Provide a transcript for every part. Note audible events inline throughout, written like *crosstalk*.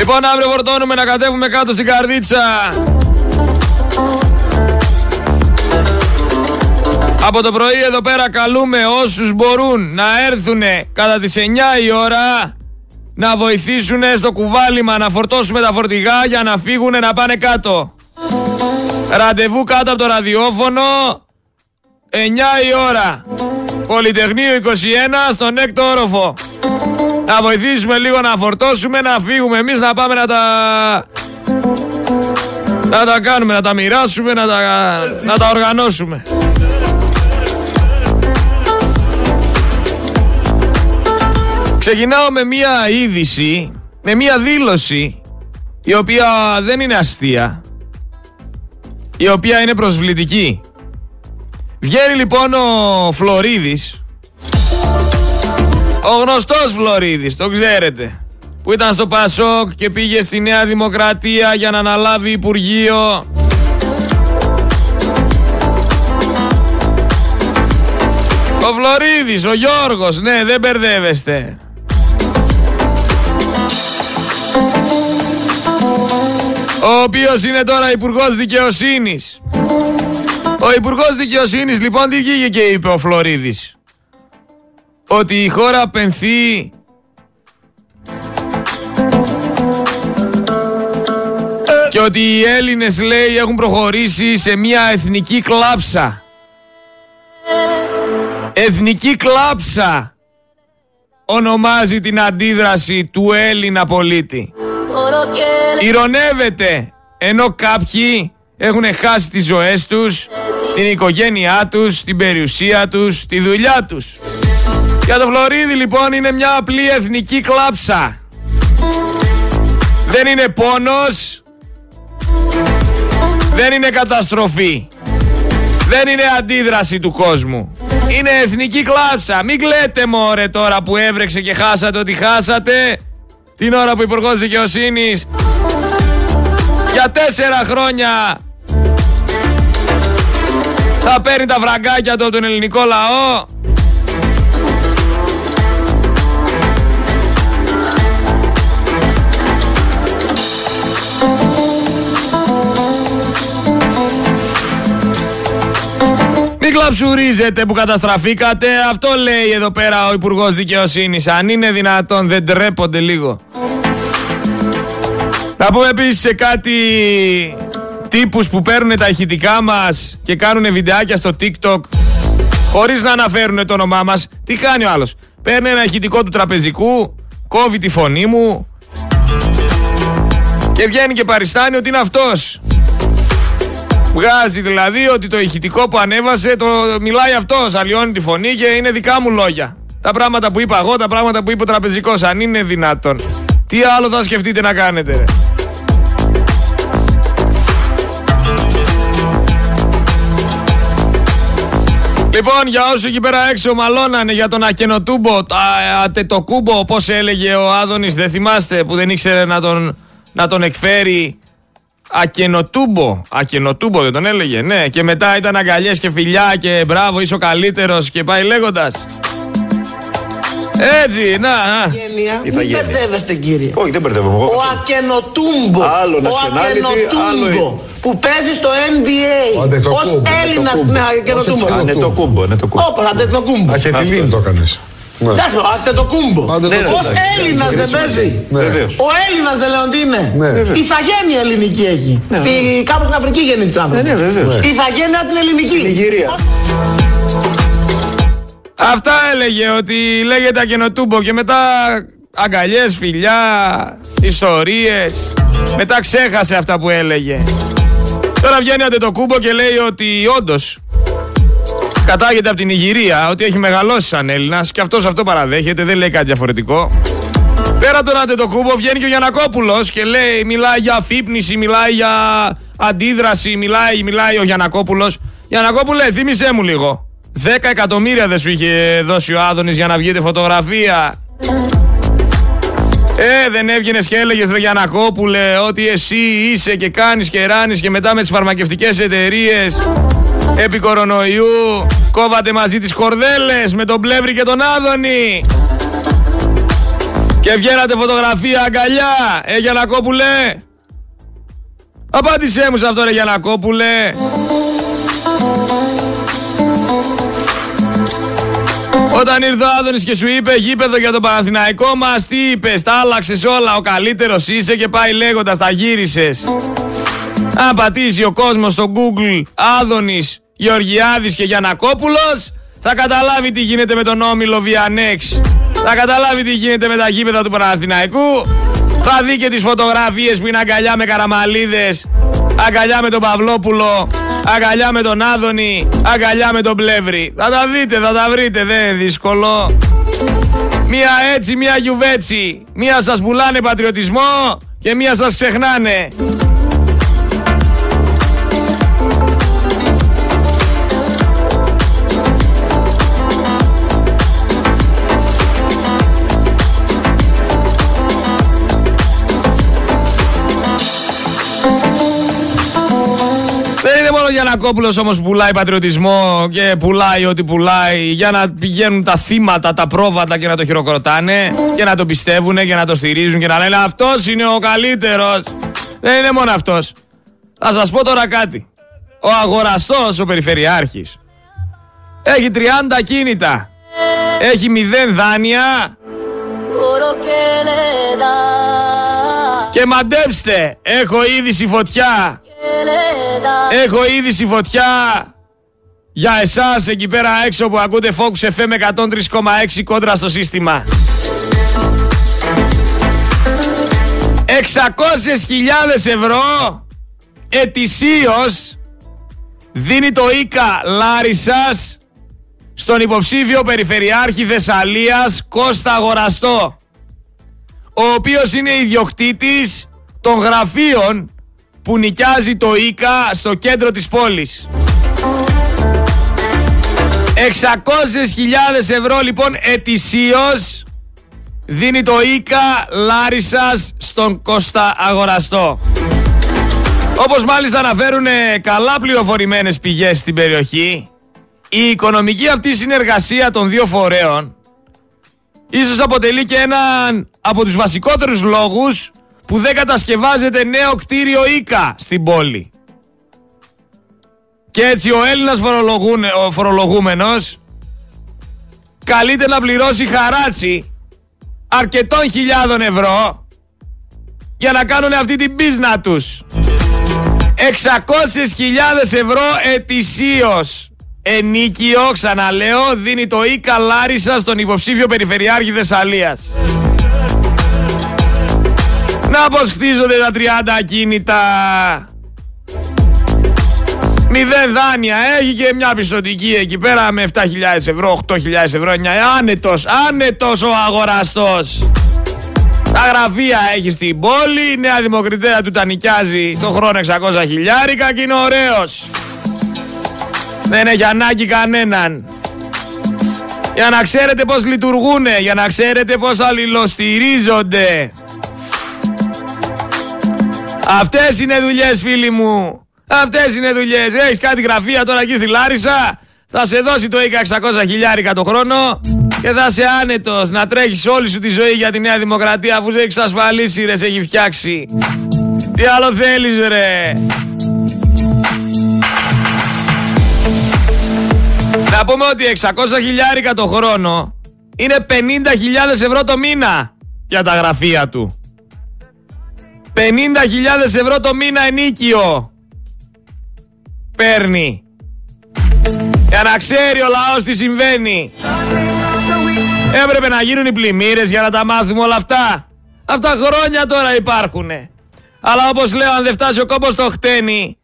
Λοιπόν, αύριο φορτώνουμε να κατέβουμε κάτω στην καρδίτσα. Από το πρωί εδώ πέρα καλούμε όσους μπορούν να έρθουν κατά τις 9 η ώρα να βοηθήσουν στο κουβάλιμα να φορτώσουμε τα φορτηγά για να φύγουν να πάνε κάτω. Ραντεβού κάτω από το ραδιόφωνο 9 η ώρα. Πολυτεχνείο 21 στον έκτο όροφο. Να βοηθήσουμε λίγο να φορτώσουμε, να φύγουμε εμείς να πάμε να τα... Να τα κάνουμε, να τα μοιράσουμε, να τα, να τα οργανώσουμε. Ξεκινάω με μία είδηση, με μία δήλωση η οποία δεν είναι αστεία, η οποία είναι προσβλητική. Βγαίνει λοιπόν ο Φλωρίδης, ο γνωστός Φλωρίδης, το ξέρετε, που ήταν στο Πασόκ και πήγε στη Νέα Δημοκρατία για να αναλάβει Υπουργείο. Ο Φλωρίδης, ο Γιώργος, ναι δεν μπερδεύεστε. ο οποίος είναι τώρα Υπουργός Δικαιοσύνης. Ο Υπουργός Δικαιοσύνης λοιπόν τι βγήκε και είπε ο Φλωρίδης; Ότι η χώρα πενθεί και ότι οι Έλληνες λέει έχουν προχωρήσει σε μια εθνική κλάψα. Εθνική κλάψα ονομάζει την αντίδραση του Έλληνα πολίτη. Ηρωνεύεται ενώ κάποιοι έχουν χάσει τις ζωές τους, την οικογένειά τους, την περιουσία τους, τη δουλειά τους. Για το Φλωρίδι λοιπόν είναι μια απλή εθνική κλάψα. Δεν είναι πόνος, δεν είναι καταστροφή, δεν είναι αντίδραση του κόσμου. Είναι εθνική κλάψα. Μην κλαίτε μωρέ τώρα που έβρεξε και χάσατε ότι χάσατε. Την ώρα που Υπουργός Δικαιοσύνης για τέσσερα χρόνια θα παίρνει τα βραγκάκια του τον ελληνικό λαό. Μην κλαψουρίζετε που καταστραφήκατε. Αυτό λέει εδώ πέρα ο Υπουργός Δικαιοσύνης. Αν είναι δυνατόν δεν τρέπονται λίγο. Να πούμε επίσης σε κάτι τύπους που παίρνουν τα ηχητικά μας και κάνουν βιντεάκια στο TikTok χωρίς να αναφέρουν το όνομά μας. Τι κάνει ο άλλος. Παίρνει ένα ηχητικό του τραπεζικού, κόβει τη φωνή μου και βγαίνει και παριστάνει ότι είναι αυτός. Βγάζει δηλαδή ότι το ηχητικό που ανέβασε το μιλάει αυτός, αλλοιώνει τη φωνή και είναι δικά μου λόγια. Τα πράγματα που είπα εγώ, τα πράγματα που είπε ο τραπεζικός, αν είναι δυνατόν. Τι άλλο θα σκεφτείτε να κάνετε ρε; Λοιπόν, για όσου εκεί πέρα έξω μαλώνανε για τον Ακενοτούμπο, Ατετοκούμπο, πώ έλεγε ο Άδωνης, δεν θυμάστε που δεν ήξερε να τον, να τον εκφέρει. Ακενοτούμπο. Ακενοτούμπο δεν τον έλεγε, ναι. Και μετά ήταν αγκαλιές και φιλιά και μπράβο, είσαι ο καλύτερος και πάει λέγοντας. Έτσι, να. Μην μπερδεύεστε, κύριε. Όχι, δεν μπερδεύομαι εγώ. Ο Ακενοτούμπο. Άλλο ο Ακενοτούμπο που παίζει στο NBA. Ω Έλληνας με Ακενοτούμπο. Είναι το κούμπο, είναι το κούμπο. Όπω Ακενοτούμπο. Αχετιλίν το έκανες. Εντάξει, Ακενοτούμπο. Ω Έλληνας δεν παίζει. Ο Έλληνας δεν λέω ότι είναι. Η θαγένεια ελληνική έχει. Κάπου στην Αφρική γεννήθηκε ο άνθρωπος. Η θαγένεια την ελληνική. Νιγηρία. Αυτά έλεγε ότι λέγεται Ακενοτούμπο και μετά αγκαλιές, φιλιά, ιστορίες. Μετά ξέχασε αυτά που έλεγε. Τώρα βγαίνει το κούμπο και λέει ότι όντως κατάγεται από την Ιγυρία, ότι έχει μεγαλώσει σαν Έλληνας και αυτός αυτό παραδέχεται, δεν λέει κάτι διαφορετικό. Πέρα τον το κούμπο βγαίνει και ο Γιανακόπουλος και λέει, μιλάει για αφύπνιση, μιλάει για αντίδραση, μιλάει, μιλάει ο Γιανακόπουλος. Γιανακόπουλε, θύμισέ μου λίγο. 10 εκατομμύρια δεν σου είχε δώσει ο Άδωνης για να βγείτε φωτογραφία. Ε, δεν έβγαινες και έλεγες Ρε Γιανακόπουλε ότι εσύ είσαι και κάνεις και ράνεις και μετά με τις φαρμακευτικές εταιρείες επί κορονοϊού κόβατε μαζί τις κορδέλες με τον Πλεύρη και τον Άδωνη. Και βγαίνατε φωτογραφία αγκαλιά, ε Γιανακόπουλε. Απάντησέ μου σε αυτό ρε Γιανακόπουλε. Όταν ήρθε ο Άδωνης και σου είπε γήπεδο για τον Παναθηναϊκό μας τι είπες, τα άλλαξες όλα, ο καλύτερος είσαι και πάει λέγοντας τα γύρισες. Αν πατήσει ο κόσμος στο Google Άδωνης, Γεωργιάδης και Γιανακόπουλος θα καταλάβει τι γίνεται με τον Όμιλο Βιανέξ. Θα καταλάβει τι γίνεται με τα γήπεδα του Παναθηναϊκού. Θα δει και τις φωτογραφίες που είναι αγκαλιά με καραμαλίδες, αγκαλιά με τον Παυλόπουλο, αγκαλιά με τον Άδωνη, αγκαλιά με τον Πλεύρη. Θα τα δείτε, θα τα βρείτε, δεν είναι δύσκολο. Μία έτσι, μία γιουβέτσι. Μία σας πουλάνε πατριωτισμό και μία σας ξεχνάνε. Ο Γιανακόπουλος όμως πουλάει πατριωτισμό και πουλάει ό,τι πουλάει για να πηγαίνουν τα θύματα, τα πρόβατα και να το χειροκροτάνε και να το πιστεύουν και να το στηρίζουν και να λένε αυτός είναι ο καλύτερος. Δεν είναι μόνο αυτός. Θα σας πω τώρα κάτι. Ο αγοραστός, ο περιφερειάρχης, έχει 30 κίνητα. Έχει 0 δάνεια. Και μαντέψτε, έχω είδηση φωτιά Έχω είδηση φωτιά για εσάς εκεί πέρα έξω που ακούτε Focus FM 103,6 κόντρα στο σύστημα. 600.000 ευρώ ετησίως δίνει το ΙΚΑ Λάρισας στον υποψήφιο Περιφερειάρχη Θεσσαλίας Κώστα Αγοραστό ο οποίος είναι ιδιοκτήτης των γραφείων που νοικιάζει το ΙΚΑ στο κέντρο της πόλης. 600.000 ευρώ λοιπόν ετησίως δίνει το ΙΚΑ Λάρισας στον Κώστα Αγοραστό. Όπως μάλιστα αναφέρουν καλά πληροφορημένες πηγές στην περιοχή, η οικονομική αυτή συνεργασία των δύο φορέων ίσως αποτελεί και έναν από τους βασικότερους λόγους που δεν κατασκευάζεται νέο κτίριο Ίκα στην πόλη. Και έτσι ο Έλληνας ο φορολογούμενος καλείται να πληρώσει χαράτσι αρκετών χιλιάδων ευρώ για να κάνουν αυτή την πίσνα τους. 600.000 ευρώ ετησίως ενίκιο, ξαναλέω, δίνει το Ίκα Λάρισα στον υποψήφιο Περιφερειάρχη Θεσσαλίας. Να πως χτίζονται τα 30 ακίνητα. Μηδέν δάνεια έχει και μια πιστοτική εκεί πέρα με 7.000 ευρώ, 8.000 ευρώ, 9. Άνετος, άνετος ο αγοραστός. Τα γραφεία έχει στην πόλη, η Νέα Δημοκρατία του τα νοικιάζει το χρόνο 600 χιλιάρικα και είναι ωραίος. Δεν έχει ανάγκη κανέναν. Για να ξέρετε πώς λειτουργούνε, για να ξέρετε πώς αλληλοστηρίζονται. Αυτές είναι δουλειές, φίλοι μου. Αυτές είναι δουλειές. Έχεις κάτι γραφεία τώρα εκεί στη Λάρισα; Θα σε δώσει το 600 χιλιάρικα το χρόνο και θα είσαι άνετος να τρέχεις όλη σου τη ζωή για τη Νέα Δημοκρατία αφού δεν έχει ασφαλίσει, ρε, σε έχει φτιάξει. Τι άλλο θέλεις, ρε; Να πούμε ότι 600 χιλιάρικα το χρόνο είναι 50.000 ευρώ το μήνα για τα γραφεία του. 50.000 ευρώ το μήνα ενίκιο παίρνει. Για να ξέρει ο λαός τι συμβαίνει. Έπρεπε να γίνουν οι πλημμύρες για να τα μάθουμε όλα αυτά. Αυτά χρόνια τώρα υπάρχουνε. Αλλά όπως λέω αν δεν φτάσει ο κόμπος στο χτένι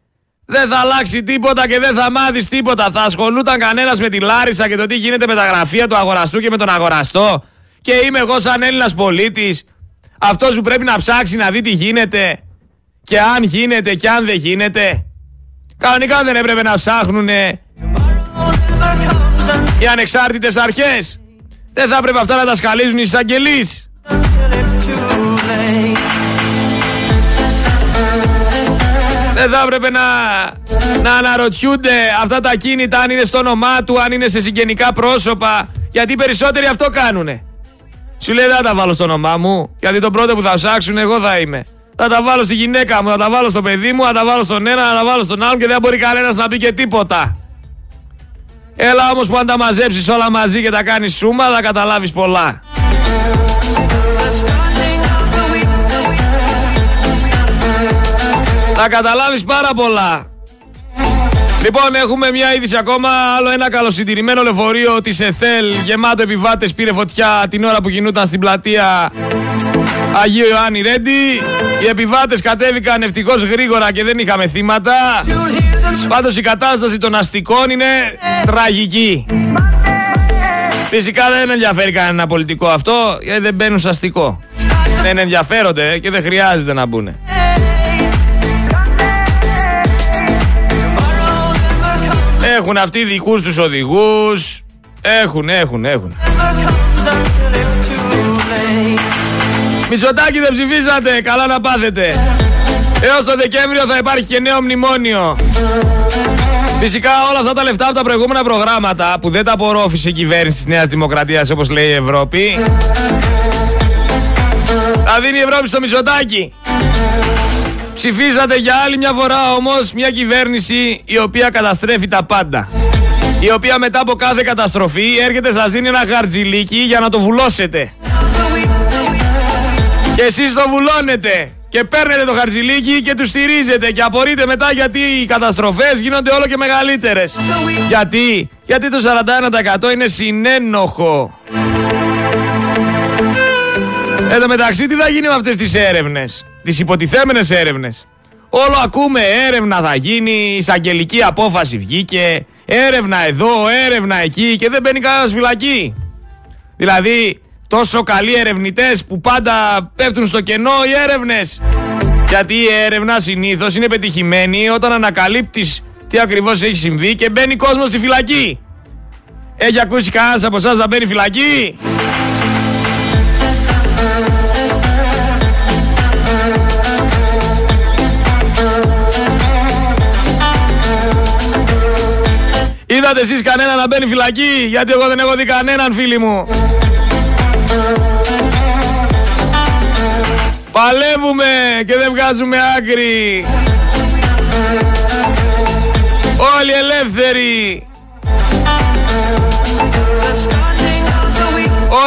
δεν θα αλλάξει τίποτα και δεν θα μάθεις τίποτα. Θα ασχολούταν κανένας με τη Λάρισα και το τι γίνεται με τα γραφεία του αγοραστού και με τον αγοραστό. Και είμαι εγώ σαν Έλληνας πολίτης αυτός που πρέπει να ψάξει να δει τι γίνεται και αν γίνεται και αν δεν γίνεται. Κανονικά δεν έπρεπε να ψάχνουν οι ανεξάρτητες αρχές. Δεν θα έπρεπε αυτά να τα σκαλίζουν οι εισαγγελείς. Δεν θα έπρεπε να, να αναρωτιούνται αυτά τα κίνητα αν είναι στο όνομά του, αν είναι σε συγγενικά πρόσωπα. Γιατί οι περισσότεροι αυτό κάνουνε. Σου λέει δεν θα τα βάλω στο όνομά μου, γιατί το πρώτο που θα ψάξουν εγώ θα είμαι. Θα τα βάλω στη γυναίκα μου, θα τα βάλω στο παιδί μου, θα τα βάλω στον ένα, θα τα βάλω στον άλλον και δεν μπορεί κανένας να πει και τίποτα. Έλα όμως που αν τα μαζέψεις όλα μαζί και τα κάνεις σούμα θα καταλάβεις πολλά. Θα καταλάβεις πάρα πολλά. Λοιπόν, έχουμε μια είδηση ακόμα. Άλλο ένα καλοσυντηρημένο λεωφορείο της ΕΘΕΛ γεμάτο επιβάτες πήρε φωτιά την ώρα που κινούταν στην πλατεία Αγίου Ιωάννη Ρέντι. Οι επιβάτες κατέβηκαν ευτυχώς γρήγορα και δεν είχαμε θύματα. Πάντως η κατάσταση των αστικών είναι τραγική. Φυσικά δεν ενδιαφέρει κανένα πολιτικό αυτό, γιατί δεν μπαίνουν στο αστικό. Δεν ενδιαφέρονται και δεν χρειάζεται να μπουν. Έχουν αυτοί δικούς τους οδηγούς. Έχουν, έχουν, έχουν. Μητσοτάκι δεν ψηφίσατε, καλά να πάθετε. Έως το Δεκέμβριο θα υπάρχει και νέο μνημόνιο. Φυσικά όλα αυτά τα λεφτά από τα προηγούμενα προγράμματα που δεν τα απορρόφησε η κυβέρνηση της Νέας Δημοκρατίας όπως λέει η Ευρώπη θα δίνει η Ευρώπη στο Μητσοτάκι. Ψηφίσατε για άλλη μια φορά όμως μια κυβέρνηση η οποία καταστρέφει τα πάντα. Η οποία μετά από κάθε καταστροφή έρχεται σας δίνει ένα χαρτζιλίκι για να το βουλώσετε. Και εσείς το βουλώνετε και παίρνετε το χαρτζιλίκι και τους στηρίζετε και απορείτε μετά γιατί οι καταστροφές γίνονται όλο και μεγαλύτερες. Γιατί, γιατί το 41% είναι συνένοχο. Εν τω μεταξύ τι θα γίνει με αυτές τις έρευνες; Τις υποτιθέμενες έρευνες. Όλο ακούμε έρευνα θα γίνει, εισαγγελική απόφαση βγήκε, έρευνα εδώ, έρευνα εκεί και δεν μπαίνει κανένας φυλακή. Δηλαδή τόσο καλοί ερευνητές που πάντα πέφτουν στο κενό οι έρευνες. Γιατί η έρευνα συνήθως είναι πετυχημένη όταν ανακαλύπτεις τι ακριβώς έχει συμβεί και μπαίνει κόσμος στη φυλακή. Έχει ακούσει κανένας από εσάς να μπαίνει φυλακή; Είδατε εσείς κανένα να μπαίνει φυλακή, γιατί εγώ δεν έχω δει κανέναν φίλοι μου. Παλεύουμε και δεν βγάζουμε άκρη. Όλοι ελεύθεροι.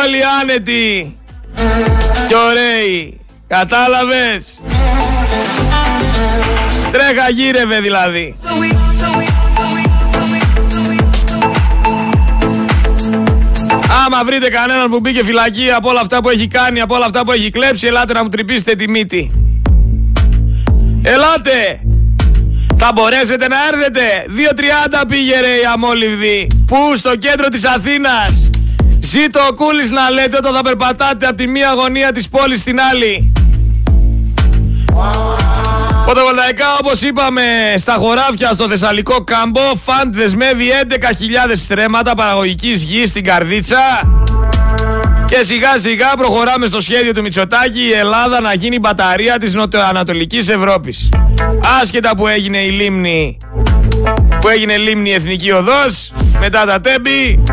Όλοι άνετοι και ωραίοι. Κατάλαβες; Τρέχα γύρευε δηλαδή. Άμα βρείτε κανέναν που μπήκε φυλακή από όλα αυτά που έχει κάνει, από όλα αυτά που έχει κλέψει, ελάτε να μου τρυπήσετε τη μύτη. Ελάτε! Θα μπορέσετε να έρθετε. 2.30 πήγε ρε η αμόλυβδη. Πού; Στο κέντρο της Αθήνας. Ζήτω ο Κούλης να λέτε όταν θα περπατάτε από τη μία γωνία της πόλης στην άλλη. Φωτοβολταϊκά όπως είπαμε στα χωράφια στο Θεσσαλικό κάμπο Φαντ δεσμεύει 11.000 στρέμματα παραγωγικής γης στην Καρδίτσα. Και σιγά σιγά προχωράμε στο σχέδιο του Μητσοτάκη η Ελλάδα να γίνει μπαταρία της νοτιοανατολικής Ευρώπης. Άσχετα που έγινε η λίμνη, που έγινε λίμνη Εθνική Οδός, μετά τα τέμπη,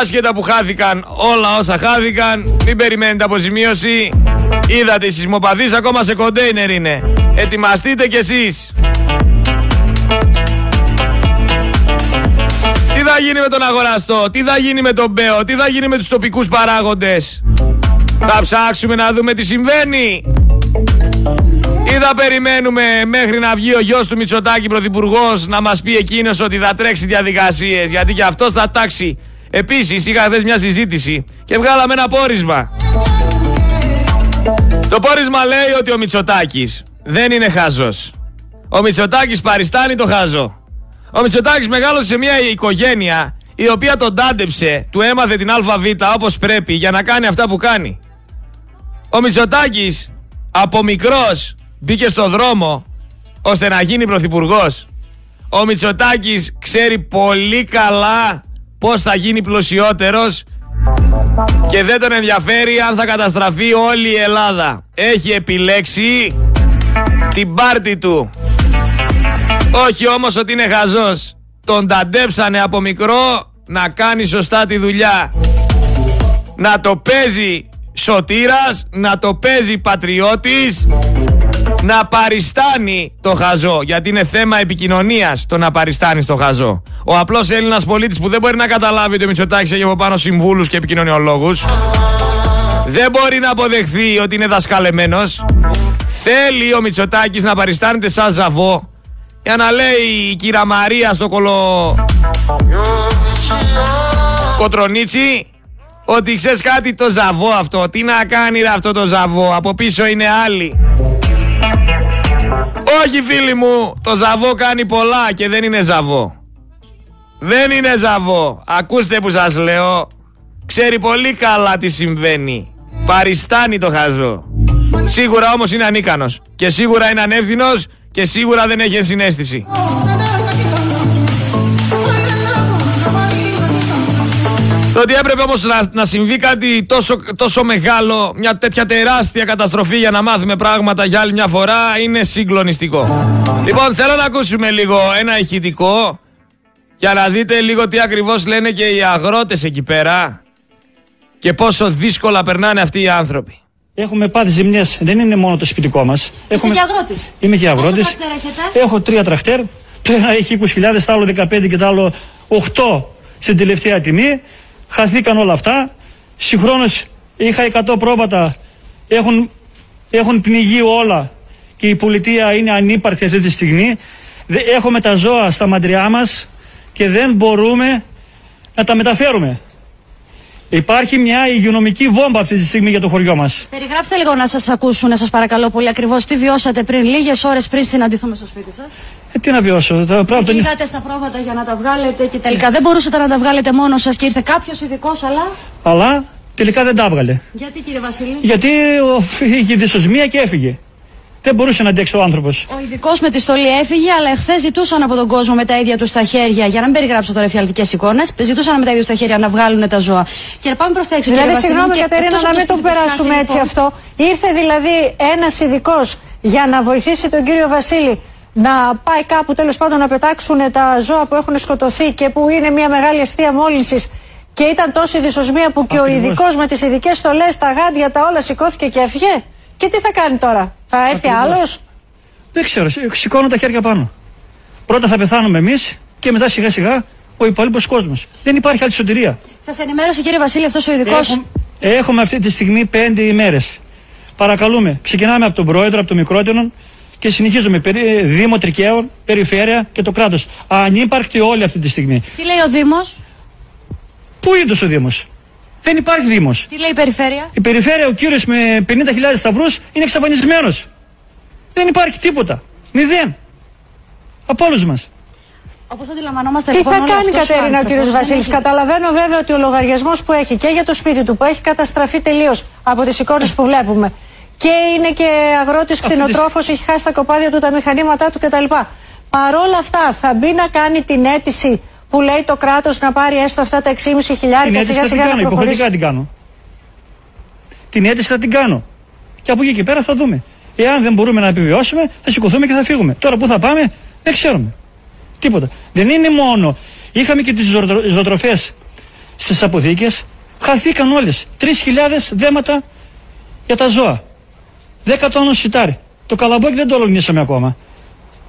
άσχετα που χάθηκαν όλα όσα χάθηκαν, μην περιμένετε αποζημίωση, Είδατε οι σεισμοπαθείς ακόμα σε κοντέινερ είναι. Ετοιμαστείτε κι εσείς. Τι θα γίνει με τον αγοραστό, τι θα γίνει με τον Μπέο, τι θα γίνει με τους τοπικούς παράγοντες. Θα ψάξουμε να δούμε τι συμβαίνει. Ή θα περιμένουμε μέχρι να βγει ο γιος του Μητσοτάκη πρωθυπουργός να μας πει εκείνος ότι θα τρέξει διαδικασίες γιατί και αυτός θα τάξει. Επίσης είχα χθες μια συζήτηση και βγάλαμε ένα πόρισμα. Το πόρισμα λέει ότι ο Μητσοτάκης δεν είναι χάζος. Ο Μητσοτάκης παριστάνει το χάζο. Ο Μητσοτάκης μεγάλωσε σε μια οικογένεια η οποία τον τάντεψε, του έμαθε την ΑΒ όπως πρέπει για να κάνει αυτά που κάνει. Ο Μητσοτάκης από μικρός μπήκε στο δρόμο ώστε να γίνει πρωθυπουργός. Ο Μητσοτάκης ξέρει πολύ καλά πώς θα γίνει πλουσιότερος και δεν τον ενδιαφέρει αν θα καταστραφεί όλη η Ελλάδα. Έχει επιλέξει την πάρτη του. Όχι όμως ότι είναι χαζός. Τον ταντέψανε από μικρό να κάνει σωστά τη δουλειά. να το παίζει σωτήρας, να το παίζει πατριώτης, να παριστάνει το χαζό. Γιατί είναι θέμα επικοινωνίας το να παριστάνεις το χαζό. Ο απλός Έλληνας πολίτης που δεν μπορεί να καταλάβει ότι ο Μητσοτάκης έχει από πάνω συμβούλους και επικοινωνιολόγους δεν μπορεί να αποδεχθεί ότι είναι δασκαλεμένος. Θέλει ο Μητσοτάκης να παριστάνεται σαν ζαβό για να λέει η κύρα Μαρία στο κολο... Κοτρονίτσι ότι ξέρεις κάτι το ζαβό αυτό. Τι να κάνει αυτό το ζαβό. Από πίσω είναι άλλοι. Όχι φίλοι μου, το ζαβό κάνει πολλά και δεν είναι ζαβό. Δεν είναι ζαβό. Ακούστε που σας λέω. Ξέρει πολύ καλά τι συμβαίνει. Παριστάνει το χαζό. Σίγουρα όμως είναι ανίκανος. Και σίγουρα είναι ανεύθυνος και σίγουρα δεν έχει συνέστηση. Το ότι έπρεπε όμως να, να συμβεί κάτι τόσο, τόσο μεγάλο, μια τέτοια τεράστια καταστροφή για να μάθουμε πράγματα για άλλη μια φορά είναι συγκλονιστικό. Λοιπόν, θέλω να ακούσουμε λίγο ένα ηχητικό για να δείτε λίγο τι ακριβώς λένε και οι αγρότες εκεί πέρα και πόσο δύσκολα περνάνε αυτοί οι άνθρωποι. Έχουμε πάθει ζημιές. Δεν είναι μόνο το σπιτικό μας. Έχουμε... και αγρότη. Είμαι και αγρότης. Έχω τρία τραχτέρ. Το ένα έχει 20.000, το άλλο 15 και το άλλο 8 στην τελευταία τιμή. Χαθήκαν όλα αυτά. Συγχρόνως είχα 100 πρόβατα. Έχουν, έχουν πνιγεί όλα και η πολιτεία είναι ανύπαρκτη αυτή τη στιγμή. Έχουμε τα ζώα στα μαντριά μας και δεν μπορούμε να τα μεταφέρουμε. Υπάρχει μια υγειονομική βόμβα αυτή τη στιγμή για το χωριό μας. Περιγράψτε λίγο να σας ακούσουν, σας παρακαλώ πολύ ακριβώς, τι βιώσατε πριν, λίγες ώρες πριν συναντηθούμε στο σπίτι σας. Ε, τι να βιώσω. Τα πράγματα... Πήγατε στα πρόβατα για να τα βγάλετε και τελικά δεν μπορούσατε να τα βγάλετε μόνος σας και ήρθε κάποιος ειδικός, αλλά. Αλλά τελικά δεν τα έβγαλε. Γιατί κύριε Βασίλη; Γιατί είχε δυσοσμία και έφυγε. Δεν μπορούσε να αντέξει ο άνθρωπος. Ο ειδικός με τη στολή έφυγε, αλλά εχθές ζητούσαν από τον κόσμο με τα ίδια τους τα χέρια, για να μην περιγράψω τώρα εφιαλτικές εικόνες, ζητούσαν με τα ίδια τους τα χέρια να βγάλουν τα ζώα. Και να πάμε προς τα έξω. Δηλαδή, συγγνώμη, Κατερίνα, να μην το περάσουμε έτσι αυτό. Ήρθε δηλαδή ένας ειδικός για να βοηθήσει τον κύριο Βασίλη να πάει κάπου τέλος πάντων να πετάξουν τα ζώα που έχουν σκοτωθεί και που είναι μια μεγάλη αιστεία μόλυνσης. Και ήταν τόση δυσοσμία που και ο ειδικός με τις ειδικές στολές, τα γάντια, τα όλα σηκώθηκε και έφυγε. Και τι θα κάνει τώρα, θα έρθει άλλος; Δεν ξέρω, σηκώνω τα χέρια πάνω. Πρώτα θα πεθάνουμε εμείς και μετά σιγά σιγά ο υπόλοιπος κόσμος. Δεν υπάρχει άλλη σωτηρία. Σας ενημέρωσε κύριε Βασίλη αυτός ο ειδικός; Έχουμε, έχουμε αυτή τη στιγμή πέντε ημέρες. Παρακαλούμε, ξεκινάμε από τον πρόεδρο, από τον μικρότερο και συνεχίζουμε. Περί, Δήμο Τρικαίων, Περιφέρεια και το κράτος. Ανύπαρκτη όλη αυτή τη στιγμή. Τι λέει ο Δήμος; Πού είναι ο Δήμος; Δεν υπάρχει Δήμος. Τι λέει η Περιφέρεια; Η Περιφέρεια, ο κύριος με 50.000 σταυρούς είναι εξαφανισμένος. Δεν υπάρχει τίποτα. Μηδέν. Από όλους μας. Όπως αντιλαμβανόμαστε, Τι λοιπόν, θα κάνει, Κατέρινα, ο κύριος Βασίλης; Καταλαβαίνω βέβαια ότι ο λογαριασμός που έχει και για το σπίτι του, που έχει καταστραφεί τελείως από τις εικόνες που βλέπουμε, και είναι και αγρότης κτηνοτρόφος, έχει χάσει τα κοπάδια του, τα μηχανήματά του κτλ. Παρόλα αυτά, θα μπει να κάνει την αίτηση που λέει το κράτος να πάρει έστω αυτά τα 6,5 χιλιάρια σιγά σιγά να προχωρήσει. Υποχρεωτικά την κάνω. Την αίτηση θα την κάνω. Και από εκεί και πέρα θα δούμε. Εάν δεν μπορούμε να επιβιώσουμε, θα σηκωθούμε και θα φύγουμε. Τώρα που θα πάμε, δεν ξέρουμε. Τίποτα. Δεν είναι μόνο. Είχαμε και τις ζωοτροφές στις αποθήκες. Χαθήκαν όλες. 3.000 δέματα για τα ζώα. 10 τόνου σιτάρι. Το καλαμπόκι δεν το ολονίσαμε ακόμα.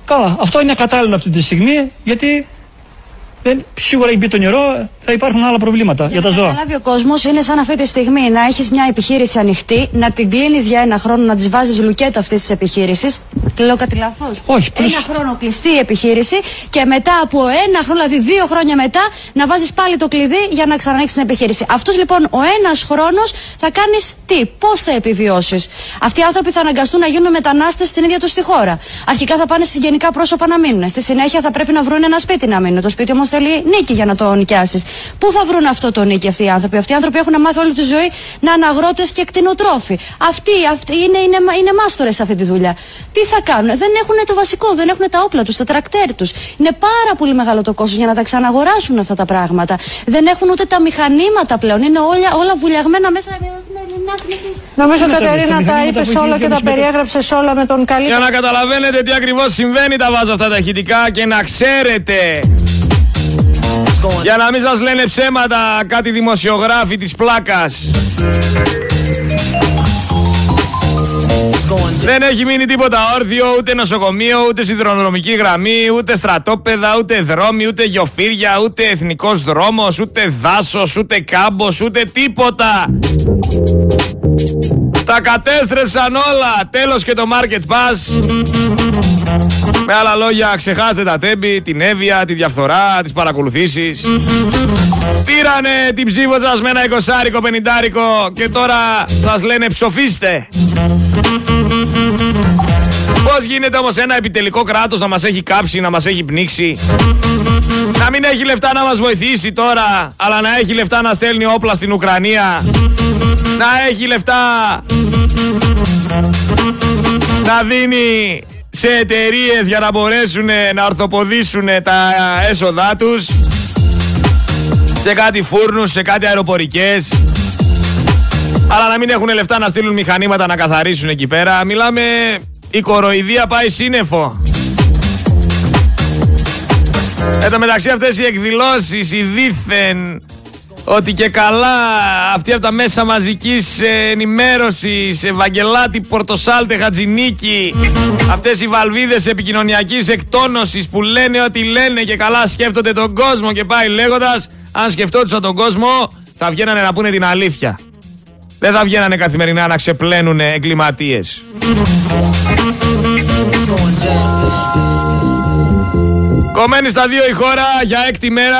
Καλά, αυτό είναι κατάλληλο αυτή τη στιγμή γιατί δεν, σίγουρα έχει μπει το νερό, θα υπάρχουν άλλα προβλήματα για, για τα ζώα. Να καταλάβει ο κόσμος είναι σαν αυτή τη στιγμή να έχεις μια επιχείρηση ανοιχτή, να την κλείνεις για ένα χρόνο, να της βάζεις λουκέτο αυτής της επιχείρησης. Λέω κάτι λάθος; Όχι, Ένα χρόνο κλειστή η επιχείρηση και μετά από ένα χρόνο, δηλαδή δύο χρόνια μετά, να βάζεις πάλι το κλειδί για να ξανανοίξεις την επιχείρηση. Αυτός λοιπόν ο ένας χρόνος θα κάνεις τι, πώς θα επιβιώσεις; Αυτοί οι άνθρωποι θα αναγκαστούν να γίνουν μετανάστες στην ίδια τους τη χώρα. Αρχικά θα πάνε συγγενικά πρόσωπα να μείνουν. Στη συνέχεια θα πρέπει να βρουν ένα σπίτι να μείνουν. Το σπίτι όμως θέλει νίκη για να το νοικιάσεις. Πού θα βρουν αυτό το νίκη αυτοί οι άνθρωποι; Αυτοί οι άνθρωποι έχουν μάθει όλη τη ζωή να είναι αγρότες και κτηνοτρόφοι. Αυτοί, αυτοί είναι, είναι, είναι μάστορες σε αυτή τη δουλειά. Τι θα κάνουν, δεν έχουν το βασικό, δεν έχουν τα όπλα τους, τα τρακτέρ τους. Είναι πάρα πολύ μεγάλο το κόστος για να τα ξαναγοράσουν αυτά τα πράγματα. Δεν έχουν ούτε τα μηχανήματα πλέον. Είναι όλα, όλα βουλιαγμένα μέσα. Νομίζω, Κατερίνα, τα είπες όλα και τα περιέγραψες όλα με τον καλύτερο. Για να καταλαβαίνετε τι ακριβώς συμβαίνει, τα βάζω αυτά τα ηχητικά και να ξέρετε Για να μην σας λένε ψέματα κάτι δημοσιογράφοι της πλάκας. Δεν έχει μείνει τίποτα όρθιο, ούτε νοσοκομείο, ούτε σιδηροδρομική γραμμή, ούτε στρατόπεδα, ούτε δρόμοι, ούτε γιοφύρια, ούτε εθνικός δρόμος, ούτε δάσος, ούτε κάμπος, ούτε τίποτα. Τα κατέστρεψαν όλα. Τέλος και το Market Pass. Με άλλα λόγια, ξεχάστε τα τέμπη, την έβεια, τη διαφθορά, τις παρακολουθήσεις. Πήρανε την ψήφο σας με ένα εικοσάρικο πενιντάρικο και τώρα σας λένε ψοφίστε. Πώς γίνεται όμως ένα επιτελικό κράτος να μας έχει κάψει, να μας έχει πνίξει; Να μην έχει λεφτά να μας βοηθήσει τώρα, αλλά να έχει λεφτά να στέλνει όπλα στην Ουκρανία. Να έχει λεφτά. Να δίνει σε εταιρείες για να μπορέσουν να ορθοποδήσουν τα έσοδά τους. Σε κάτι φούρνους, σε κάτι αεροπορικές. Αλλά να μην έχουν λεφτά να στείλουν μηχανήματα να καθαρίσουν εκεί πέρα. Μιλάμε η κοροϊδία πάει σύννεφο. Εν τω μεταξύ αυτές οι εκδηλώσεις, οι δίθεν ότι και καλά αυτοί από τα μέσα μαζικής ενημέρωσης, Ευαγγελάτη, Πορτοσάλτε, Χατζηνίκη, αυτές οι βαλβίδες επικοινωνιακής εκτόνωσης που λένε ότι λένε και καλά σκέφτονται τον κόσμο και πάει λέγοντας, αν σκεφτόντουσαν τον κόσμο θα βγαίνανε να πούνε την αλήθεια. Δεν θα βγαίνανε καθημερινά να ξεπλένουν εγκληματίες. Κομμένη στα δύο η χώρα για έκτη μέρα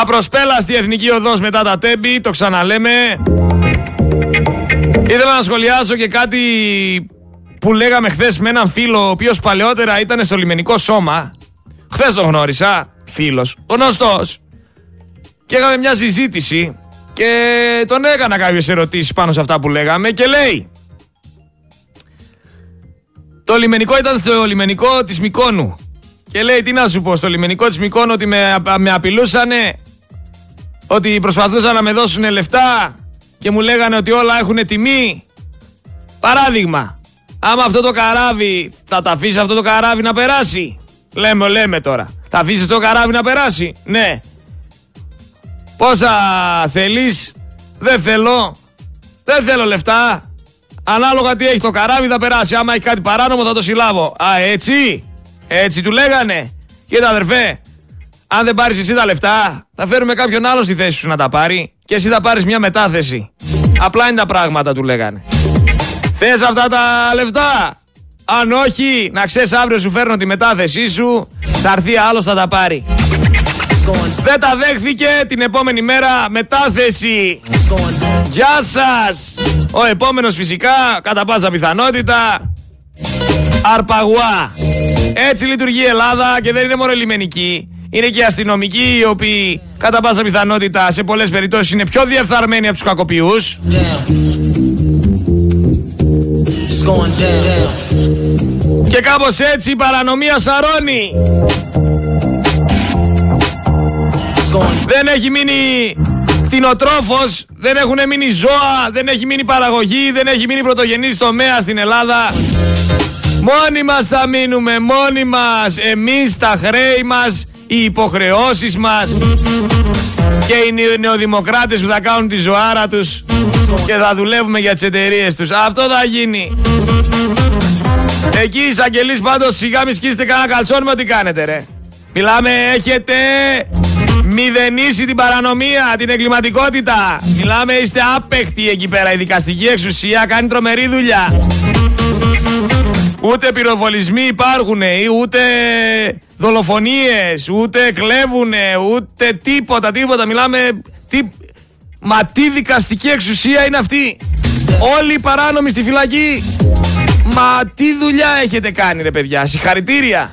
Απροσπέλαστη εθνική οδός μετά τα τέμπη, το ξαναλέμε. Ήθελα να σχολιάσω και κάτι που λέγαμε χθες με έναν φίλο, ο οποίος παλαιότερα ήταν στο λιμενικό σώμα. Χθες τον γνώρισα, φίλος, γνωστός. Και είχαμε μια συζήτηση και τον έκανα κάποιες ερωτήσεις πάνω σε αυτά που λέγαμε και λέει Το λιμενικό ήταν στο λιμενικό της Μικόνου και λέει τι να σου πω στο λιμενικό της Μικόνου ότι με, με απειλούσανε ότι προσπαθούσαν να με δώσουν λεφτά και μου λέγανε ότι όλα έχουν τιμή. Παράδειγμα, άμα αυτό το καράβι θα τα αφήσει αυτό το καράβι να περάσει. Λέμε, λέμε τώρα. Θα αφήσει το καράβι να περάσει. Ναι. Πόσα θέλεις. Δεν θέλω. Δεν θέλω λεφτά. Ανάλογα τι έχει το καράβι θα περάσει. Άμα έχει κάτι παράνομο θα το συλλάβω. Α, έτσι. Έτσι του λέγανε. Κοίτα αδερφέ, αν δεν πάρεις εσύ τα λεφτά, θα φέρουμε κάποιον άλλο στη θέση σου να τα πάρει και εσύ θα πάρεις μια μετάθεση. Απλά είναι τα πράγματα, του λέγανε. Θες αυτά τα λεφτά; Αν όχι, να ξέρεις αύριο σου φέρνω τη μετάθεσή σου, θα έρθει άλλος θα τα πάρει. Δεν τα δέχθηκε την επόμενη μέρα μετάθεση. Γεια σας! Ο επόμενος φυσικά, κατά πάσα πιθανότητα, Αρπαγουά. Έτσι λειτουργεί η Ελλάδα και δεν είναι μόνο λιμενική. Είναι και οι αστυνομικοί οι οποίοι κατά πάσα πιθανότητα σε πολλές περιπτώσεις είναι πιο διεφθαρμένοι από τους κακοποιούς. Και κάπως έτσι η παρανομία σαρώνει. Δεν έχει μείνει κτηνοτρόφος, δεν έχουν μείνει ζώα, δεν έχει μείνει παραγωγή, δεν έχει μείνει πρωτογενής τομέα στην Ελλάδα. Μόνοι μας θα μείνουμε, μόνοι μας, εμείς τα χρέη μας οι υποχρεώσεις μας και οι νεοδημοκράτες που θα κάνουν τη ζωάρα τους και θα δουλεύουμε για τις εταιρείες τους. Αυτό θα γίνει. Εκεί οι εισαγγελείς πάντως σιγά μη σκίσετε κανένα καλτσόν με ό,τι κάνετε ρε. Μιλάμε έχετε μηδενίσει την παρανομία, την εγκληματικότητα. Μιλάμε είστε άπεχτοι εκεί πέρα. Η δικαστική εξουσία κάνει τρομερή δουλειά. Ούτε πυροβολισμοί υπάρχουν, ούτε δολοφονίες, ούτε κλέβουνε, ούτε τίποτα, τίποτα. Μιλάμε... Τι... Μα τι δικαστική εξουσία είναι αυτή. Όλοι οι παράνομοι στη φυλακή. Μα τι δουλειά έχετε κάνει ρε παιδιά. Συγχαρητήρια.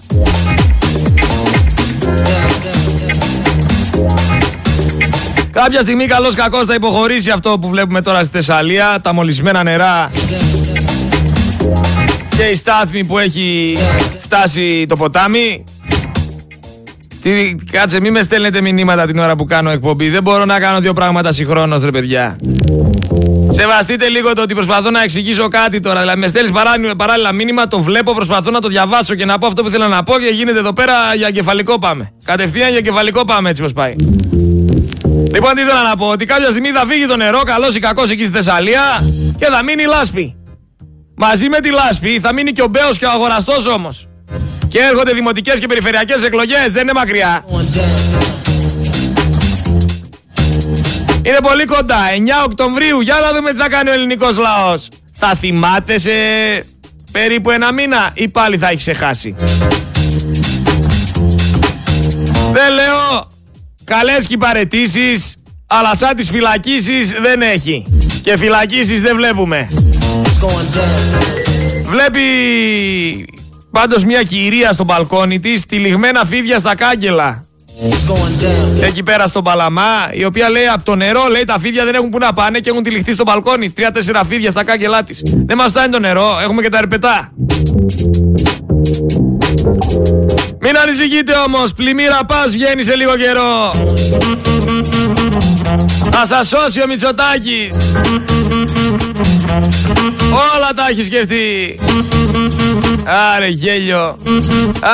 Κάποια στιγμή καλός κακός θα υποχωρήσει αυτό που βλέπουμε τώρα στη Θεσσαλία. Τα μολυσμένα νερά και η στάθμη που έχει φτάσει το ποτάμι. Τι, κάτσε, μη με στέλνετε μηνύματα την ώρα που κάνω εκπομπή. Δεν μπορώ να κάνω δύο πράγματα συγχρόνως, ρε παιδιά. Σεβαστείτε λίγο το ότι προσπαθώ να εξηγήσω κάτι τώρα. Δηλαδή, με στέλνεις παράλληλα μήνυμα, το βλέπω, προσπαθώ να το διαβάσω και να πω αυτό που θέλω να πω και γίνεται εδώ πέρα για κεφαλικό πάμε. Κατευθείαν για κεφαλικό πάμε έτσι πώ πάει. Λοιπόν, τι ήθελα να πω, ότι κάποια στιγμή θα φύγει το νερό, καλός ή κακός εκεί στη Θεσσαλία και θα μείνει η λάσπη. Μαζί με τη λάσπη θα μείνει και ο Μπέος και ο αγοραστός όμως. Και έρχονται δημοτικές και περιφερειακές εκλογές, δεν είναι μακριά. Είναι πολύ κοντά. 9 Οκτωβρίου. Για να δούμε τι θα κάνει ο ελληνικός λαός. Θα θυμάται σε περίπου ένα μήνα ή πάλι θα έχει ξεχάσει. Δεν λέω καλές και παρετήσεις, αλλά σαν τις φυλακίσεις δεν έχει. Και φυλακίσεις δεν βλέπουμε. Βλέπει πάντως μια κυρία στο μπαλκόνι της τυλιγμένα φίδια στα κάγκελα. Εκεί πέρα στον Παλαμά, η οποία λέει από το νερό, λέει τα φίδια δεν έχουν που να πάνε και έχουν τυλιχθεί στο μπαλκόνι. Τρία-τέσσερα φίδια στα κάγκελά της. Δεν μας φτάνει το νερό, έχουμε και τα ερπετά. Μην ανησυχείτε όμως, πλημμύρα πας βγαίνει σε λίγο καιρό. Θα σας σώσει ο Μητσοτάκης. Όλα τα έχεις σκεφτεί. Άρε γέλιο.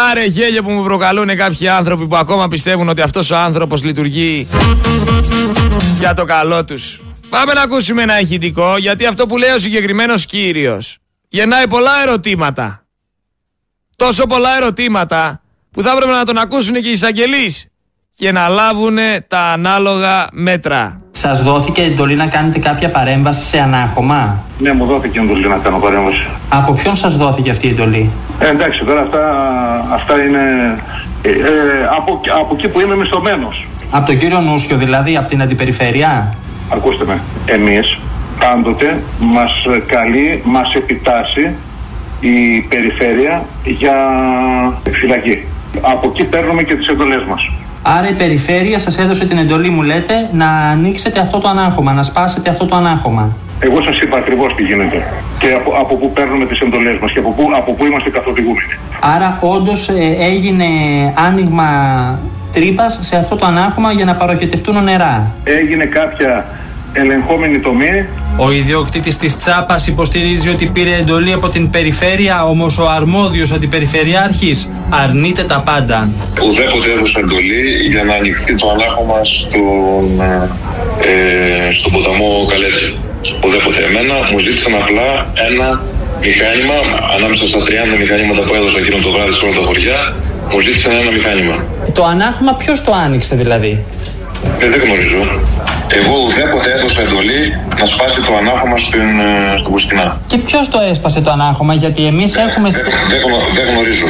Άρε γέλιο που μου προκαλούν κάποιοι άνθρωποι που ακόμα πιστεύουν ότι αυτός ο άνθρωπος λειτουργεί για το καλό τους. Πάμε να ακούσουμε ένα ηχητικό γιατί αυτό που λέει ο συγκεκριμένος κύριος γεννάει πολλά ερωτήματα. Τόσο πολλά ερωτήματα που θα έπρεπε να τον ακούσουν και οι εισαγγελείς και να λάβουν τα ανάλογα μέτρα. Σας δόθηκε εντολή να κάνετε κάποια παρέμβαση σε ανάχωμα; Ναι, μου δόθηκε εντολή να κάνω παρέμβαση. Από ποιον σας δόθηκε αυτή η εντολή, ε, Εντάξει, τώρα αυτά, αυτά είναι ε, ε, από, από εκεί που είμαι μισθωμένος. Από τον κύριο Νούσιο, δηλαδή, από την αντιπεριφέρεια; Ακούστε με, εμείς πάντοτε μας καλεί, μας επιτάσσει η περιφέρεια για φυλακή. Από εκεί παίρνουμε και τις εντολές μας. Άρα η περιφέρεια σας έδωσε την εντολή, μου λέτε, να ανοίξετε αυτό το ανάγχωμα, να σπάσετε αυτό το ανάγχωμα. Εγώ σας είπα ακριβώς τι γίνεται και από, από πού παίρνουμε τις εντολές μας και από πού, από πού είμαστε καθοδηγούμενοι. Άρα όντως ε, έγινε άνοιγμα τρύπας σε αυτό το ανάγχωμα για να παροχετευτούν νερά. Έγινε κάποια ελεγχόμενη τομή. Ο ιδιοκτήτης της Τσάπας υποστηρίζει ότι πήρε εντολή από την περιφέρεια, όμως ο αρμόδιος αντιπεριφερειάρχης αρνείται τα πάντα. Ουδέποτε έδωσε εντολή για να ανοιχθεί το ανάχωμα στον, ε, στον ποταμό Καλέτσι. Ουδέποτε εμένα μου ζήτησαν απλά ένα μηχάνημα, ανάμεσα στα 30 μηχανήματα που έδωσα εκείνο το βράδυ σε όλα τα χωριά, μου ζήτησαν ένα μηχάνημα. Το ανάχωμα ποιος το άνοιξε δηλαδή; Ε, δεν γνωρίζω. Εγώ ουδέποτε έδωσα εντολή να σπάσει το ανάχωμα στην, ε, στο Κουστινά. Και ποιος το έσπασε το ανάχωμα, γιατί εμείς έχουμε. Δεν, δεν, δεν γνωρίζω.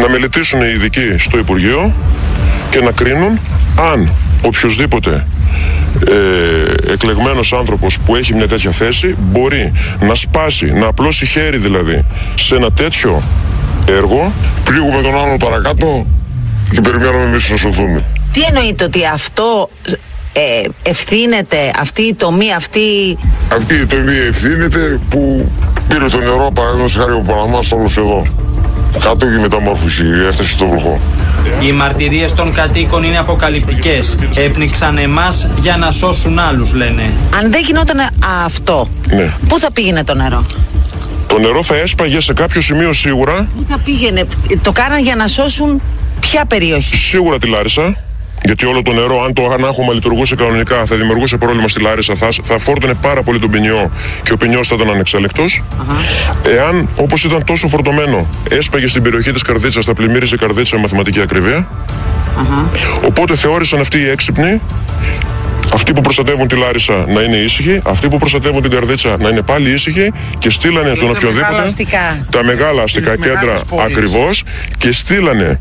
Να μελετήσουν οι ειδικοί στο Υπουργείο και να κρίνουν αν οποιοδήποτε ε, εκλεγμένος άνθρωπος που έχει μια τέτοια θέση μπορεί να σπάσει, να απλώσει χέρι δηλαδή σε ένα τέτοιο έργο. Πλήγουμε τον άλλο παρακάτω και περιμένουμε εμείς να σωθούμε. Τι εννοείται ότι αυτό ε, ευθύνεται αυτή η τομή, αυτή... Αυτή η τομή ευθύνεται που πήρε το νερό παραδείγματος χάρη ο Παναμάς όλος εδώ. Κάτω και μεταμόρφωση, έφτασε στο βροχό. Οι μαρτυρίες των κατοίκων είναι αποκαλυπτικές. Έπνιξαν εμάς για να σώσουν άλλους, λένε. Αν δεν γινόταν αυτό, Ναι. πού θα πήγαινε το νερό; Το νερό θα έσπαγε σε κάποιο σημείο σίγουρα, Πού θα πήγαινε, το κάναν για να σώσουν ποια περιοχή; σίγουρα τη Λάρισα. Γιατί όλο το νερό, αν το ανάχωμα λειτουργούσε κανονικά, θα δημιουργούσε πρόβλημα στη Λάρισα, θα, θα φόρτωνε πάρα πολύ τον ποινιό και ο ποινιό θα ήταν ανεξέλεκτος. Εάν, όπως ήταν τόσο φορτωμένο, έσπαγε στην περιοχή της Καρδίτσα, θα πλημμύριζε η Καρδίτσα με μαθηματική ακρίβεια. Οπότε θεώρησαν αυτοί οι έξυπνοι, αυτοί που προστατεύουν τη Λάρισα να είναι ήσυχοι, αυτοί που προστατεύουν την Καρδίτσα να είναι πάλι ήσυχοι και στείλανε τον τα οποιοδήποτε. μεγάλα αστικά. Τα μεγάλα αστικά Τις κέντρα μεγάλες πόλεις. ακριβώς και στείλανε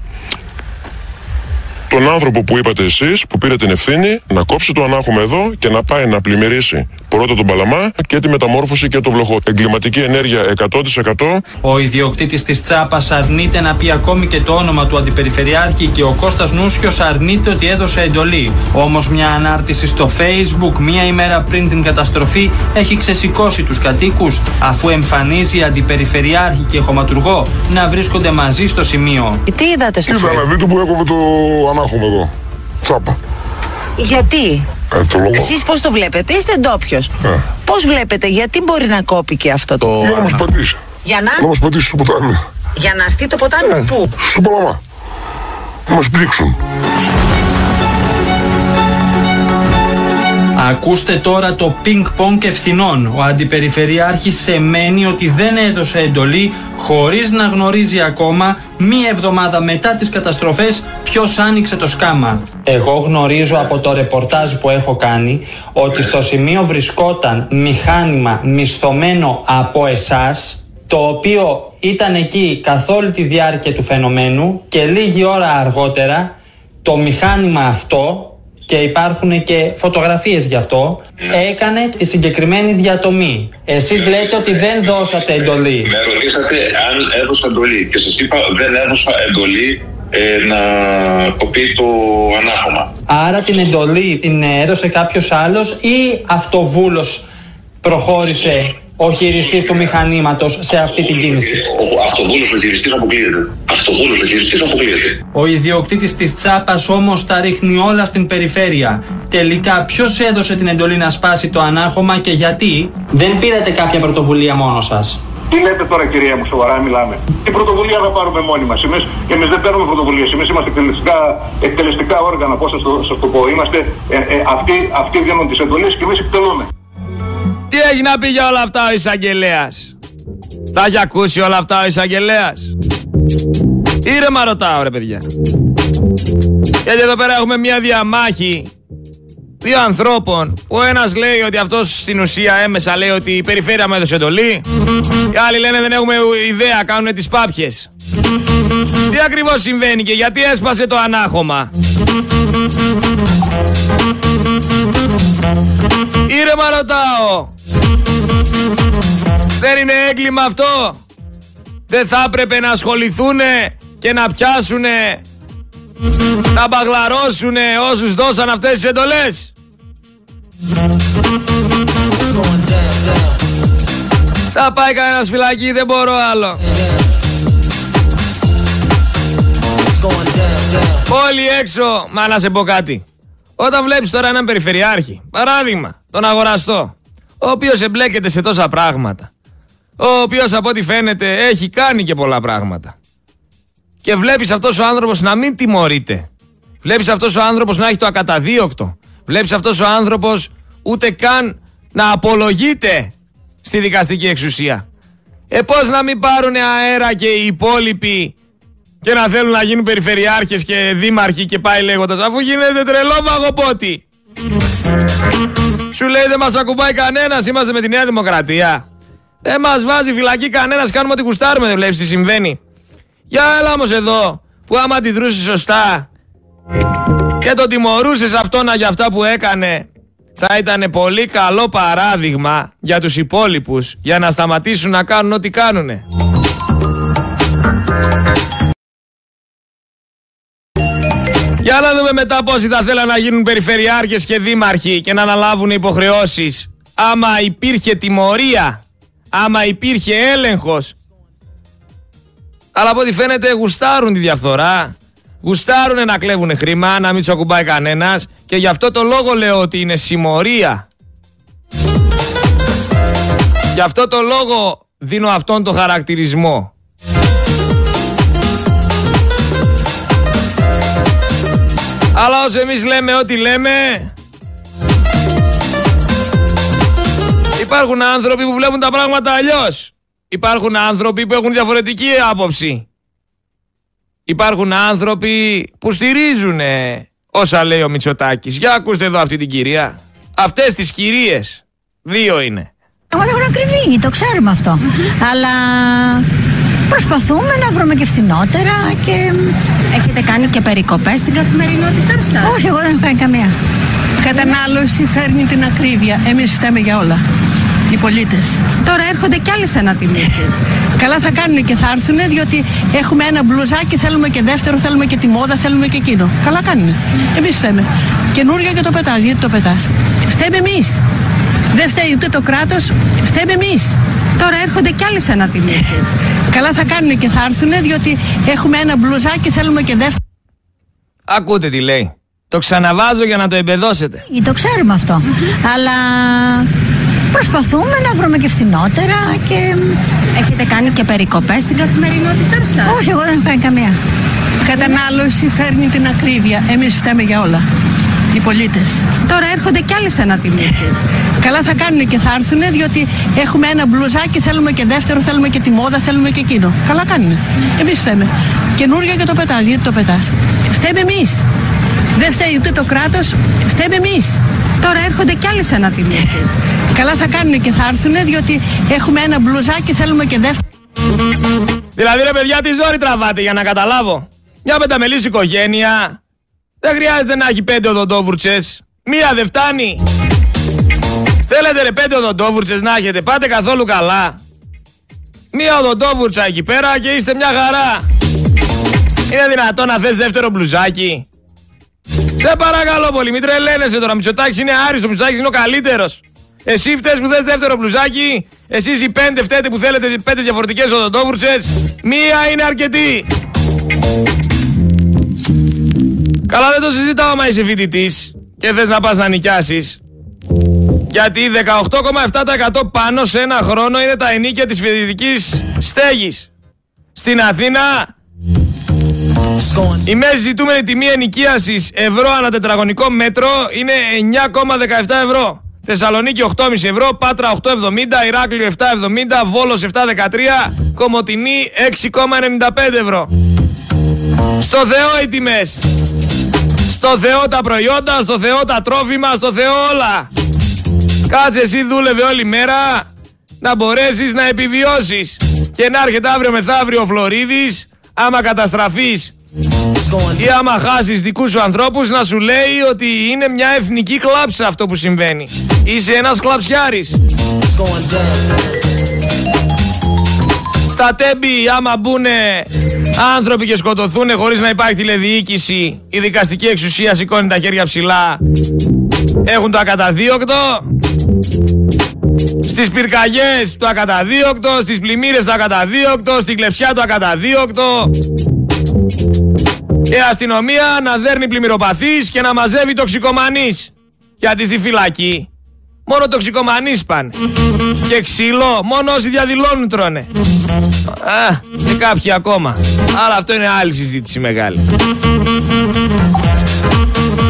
τον άνθρωπο που είπατε εσείς που πήρε την ευθύνη να κόψει το ανάχωμα εδώ και να πάει να πλημμυρίσει πρώτα τον Παλαμά και τη μεταμόρφωση και το βλοχό. Εγκληματική ενέργεια 100%. Ο ιδιοκτήτης της Τσάπας αρνείται να πει ακόμη και το όνομα του αντιπεριφερειάρχη και ο Κώστας Νούσιος αρνείται ότι έδωσε εντολή. Όμως μια ανάρτηση στο Facebook μία ημέρα πριν την καταστροφή έχει ξεσηκώσει τους κατοίκους αφού εμφανίζει αντιπεριφερειάρχη και χωματουργό να βρίσκονται μαζί στο σημείο. Τι είδατε στο Είδα Facebook; ένα βίντεο που έκοβε το ανάχωμα εδώ. Τσάπα. Γιατί; Ε, το λόγο. Εσείς πώς το βλέπετε, είστε ντόπιος. Ε. Πώς βλέπετε, γιατί μπορεί να κόπηκε αυτό το... Για να μας πατήσει. Για να, Να μας πατήσει στο ποτάμι. για να έρθει το ποτάμι; Ε, πού; Στο Παλαμά. Να μας πρίξουν. Ακούστε τώρα το πινκ πονκ ευθυνών. Ο Αντιπεριφερειάρχης σεμένει ότι δεν έδωσε εντολή χωρίς να γνωρίζει ακόμα μία εβδομάδα μετά τις καταστροφές ποιος άνοιξε το σκάμα. Εγώ γνωρίζω από το ρεπορτάζ που έχω κάνει ότι στο σημείο βρισκόταν μηχάνημα μισθωμένο από εσάς το οποίο ήταν εκεί καθ' όλη τη διάρκεια του φαινομένου και λίγη ώρα αργότερα το μηχάνημα αυτό και υπάρχουν και φωτογραφίες γι' αυτό, έκανε τη συγκεκριμένη διατομή. Εσείς λέτε ότι δεν δώσατε εντολή. Με ρωτήσατε αν έδωσα εντολή και σας είπα δεν έδωσα εντολή ε, να κοπεί το ανάχωμα. Άρα την εντολή την έδωσε κάποιος άλλος ή αυτοβούλος προχώρησε ο χειριστής του μηχανήματος σε αυτή την κίνηση. Ο αυτοβούλος ο χειριστής αποκλείεται. Αυτοβούλος ο χειριστής αποκλείεται. Ο ιδιοκτήτης της τσάπας όμως τα ρίχνει όλα στην περιφέρεια. Τελικά ποιος έδωσε την εντολή να σπάσει το ανάχωμα και γιατί; Δεν πήρατε κάποια πρωτοβουλία μόνος σας; Τι λέτε τώρα, κυρία μου, σοβαρά μιλάμε. Τι πρωτοβουλία θα πάρουμε μόνοι μας. Εμείς; Εμείς δεν παίρνουμε πρωτοβουλίες. Εμείς είμαστε εκτελεστικά, εκτελεστικά όργανα. Πώς σας το, σας το πω. Είμαστε, ε, ε, αυτοί, αυτοί δίνουν τις εντολές και εμείς εκτελούμε. Τι έχει να πει για όλα αυτά ο εισαγγελέας; Τα έχει ακούσει όλα αυτά ο εισαγγελέας; Ήρεμα ρωτάω ρε παιδιά. Γιατί εδώ πέρα έχουμε μια διαμάχη δύο ανθρώπων. Ο ένας λέει ότι αυτός στην ουσία έμεσα λέει ότι η περιφέρεια μου έδωσε εντολή. Οι άλλοι λένε δεν έχουμε ιδέα, κάνουν τις πάπιες. Τι ακριβώς συμβαίνει και γιατί έσπασε το ανάχωμα; Ήρεμα ρωτάω. Δεν είναι έγκλημα αυτό. Δεν θα έπρεπε να ασχοληθούν και να πιάσουν να μπαγλαρώσουν όσους δώσαν αυτές τις εντολές. Θα πάει κανένας φυλακή, δεν μπορώ άλλο. Όλοι έξω, μα να σε πω κάτι. Όταν βλέπεις τώρα έναν περιφερειάρχη, παράδειγμα, τον αγοραστό, ο οποίος εμπλέκεται σε τόσα πράγματα, ο οποίος από ό,τι φαίνεται έχει κάνει και πολλά πράγματα, και βλέπεις αυτός ο άνθρωπος να μην τιμωρείται, βλέπεις αυτός ο άνθρωπος να έχει το ακαταδίωκτο, βλέπεις αυτός ο άνθρωπος ούτε καν να απολογείται στη δικαστική εξουσία. Ε πώς να μην πάρουν αέρα και οι υπόλοιποι και να θέλουν να γίνουν περιφερειάρχες και δήμαρχοι και πάει λέγοντας αφού γίνεται τρελό βαγοπότη. Σου λέει δεν μας ακουμπάει κανένας, είμαστε με τη Νέα Δημοκρατία. Δεν μας βάζει φυλακή κανένας, κάνουμε ό,τι κουστάρουμε, δεν βλέπεις τι συμβαίνει. Για έλα όμως εδώ, που άμα αντιδρούσε σωστά και τον τιμωρούσες αυτόν για αυτά που έκανε, θα ήταν πολύ καλό παράδειγμα για τους υπόλοιπους για να σταματήσουν να κάνουν ό,τι κάνουνε. Για να δούμε μετά πόσοι θα θέλαν να γίνουν περιφερειάρχες και δήμαρχοι και να αναλάβουν υποχρεώσεις. Άμα υπήρχε τιμωρία, άμα υπήρχε έλεγχος. Αλλά από ό,τι φαίνεται γουστάρουν τη διαφθορά. Γουστάρουν να κλέβουν χρήμα, να μην τους ακουμπάει κανένας και γι' αυτό το λόγο λέω ότι είναι συμμορία. Γι' αυτό το λόγο δίνω αυτόν τον χαρακτηρισμό. Αλλά όσο εμείς λέμε ό,τι λέμε Υπάρχουν άνθρωποι που βλέπουν τα πράγματα αλλιώς. Υπάρχουν άνθρωποι που έχουν διαφορετική άποψη. Υπάρχουν άνθρωποι που στηρίζουν όσα λέει ο Μητσοτάκης. Για ακούστε εδώ αυτή την κυρία. Αυτές τις κυρίες Δύο είναι. Εγώ έχουν ακριβήνει, το ξέρουμε αυτό. Αλλά προσπαθούμε να βρούμε και φθηνότερα και. Έχετε κάνει και περικοπές στην καθημερινότητά σας. Όχι, εγώ δεν έχω κάνει καμία. Κατανάλωση φέρνει την ακρίβεια. Εμείς φταίμε για όλα. Οι πολίτες. Τώρα έρχονται κι άλλες ανατιμήσεις. *laughs* Καλά θα κάνουν και θα έρθουν διότι έχουμε ένα μπλουζάκι, θέλουμε και δεύτερο, θέλουμε και τη μόδα, θέλουμε και εκείνο. Καλά κάνουν. Εμείς φταίμε. Καινούριο και το πετάς. Γιατί το πετάς. Φταίμε εμείς. Δεν φταίει ούτε το κράτος, φταίμε εμείς. Τώρα έρχονται κι άλλες ανατιμήσεις. *laughs* Καλά θα κάνουν και θα έρθουν διότι έχουμε ένα μπλουζάκι, θέλουμε και δεύτερο. Ακούτε τι λέει Το ξαναβάζω για να το εμπεδώσετε. Το ξέρουμε αυτό. *laughs* Αλλά προσπαθούμε να βρούμε και φθηνότερα και. Έχετε κάνει και περικοπές στην καθημερινότητά σας; Όχι, εγώ δεν έχω κάνει καμία. Κατανάλωση φέρνει την ακρίβεια. Εμείς φταίμε για όλα. Οι πολίτες. Τώρα έρχονται κι άλλες ανατιμήσεις. *laughs* Καλά θα κάνουν και θα έρθουν διότι έχουμε ένα μπλουζάκι, θέλουμε και δεύτερο, θέλουμε και τη μόδα, θέλουμε και εκείνο. Καλά κάνουν. Εμείς φταίμε. Καινούργια και το πετάς. Γιατί το πετάς; Φταίμε εμείς. Δεν φταίει ούτε το κράτος, φταίμε εμείς. Τώρα έρχονται κι άλλες ανατιμήσεις. *laughs* Καλά θα κάνουν και θα έρθουν διότι έχουμε ένα μπλουζάκι, θέλουμε και δεύτερο. Δηλαδή ρε παιδιά τι ζόρι τραβάτε για να καταλάβω. Μια πενταμελής οικογένεια δεν χρειάζεται να έχει πέντε οδοντόβουρτσες. Μία δεν φτάνει. Θέλετε ρε πέντε οδοντόβουρτσες να έχετε. Πάτε καθόλου καλά. Μία οδοντόβουρτσα εκεί πέρα και είστε μια χαρά. Είναι δυνατόν να θες δεύτερο μπλουζάκι. Σε παρακαλώ πολύ, μην τρελαίνεσαι τώρα. Μητσοτάκης είναι άριστο, Μητσοτάκης είναι ο καλύτερος. Εσύ φταίς που θες δεύτερο μπλουζάκι. Εσείς οι πέντε φταίτε που θέλετε πέντε διαφορετικές οδοντόβουρτσες. Μία είναι αρκετή. Καλά δεν το συζητάω μα είσαι φοιτητής και θες να πας να νοικιάσεις. Γιατί 18,7% πάνω σε ένα χρόνο είναι τα ενίκια της φοιτητικής στέγης. Στην Αθήνα η μέση ζητούμενη τιμή ενοικίασης ευρώ ανά τετραγωνικό μέτρο είναι 9,17 ευρώ. Θεσσαλονίκη 8,5 ευρώ, Πάτρα 8,70, Ηράκλειο 7,70, Βόλος 7,13, Κομοτινή 6,95 ευρώ. Στο Θεό οι τιμές. Στο Θεό τα προϊόντα, στο Θεό τα τρόφιμα, στο Θεό όλα. Κάτσε εσύ δούλευε όλη μέρα να μπορέσεις να επιβιώσεις. Και να έρχεται αύριο μεθαύριο ο Φλωρίδης, άμα καταστραφείς ή άμα χάσεις δικούς σου ανθρώπους να σου λέει ότι είναι μια εθνική κλάψα αυτό που συμβαίνει. Είσαι ένας κλαψιάρης. Στα τέμπη άμα μπουν άνθρωποι και σκοτωθούν χωρίς να υπάρχει τηλεδιοίκηση η δικαστική εξουσία σηκώνει τα χέρια ψηλά. Έχουν το ακαταδίωκτο. Στις πυρκαγιές το ακαταδίωκτο στις πλημμύρες το ακαταδίωκτο στην κλεψιά το ακαταδίωκτο. Και αστυνομία να δέρνει πλημμυροπαθείς και να μαζεύει τοξικομανείς. Γιατί στη φυλακή Μόνο τοξικομανείς πάνε. Και ξύλο, μόνο όσοι διαδηλώνουν τρώνε. Α, και κάποιοι ακόμα. Αλλά αυτό είναι άλλη συζήτηση μεγάλη.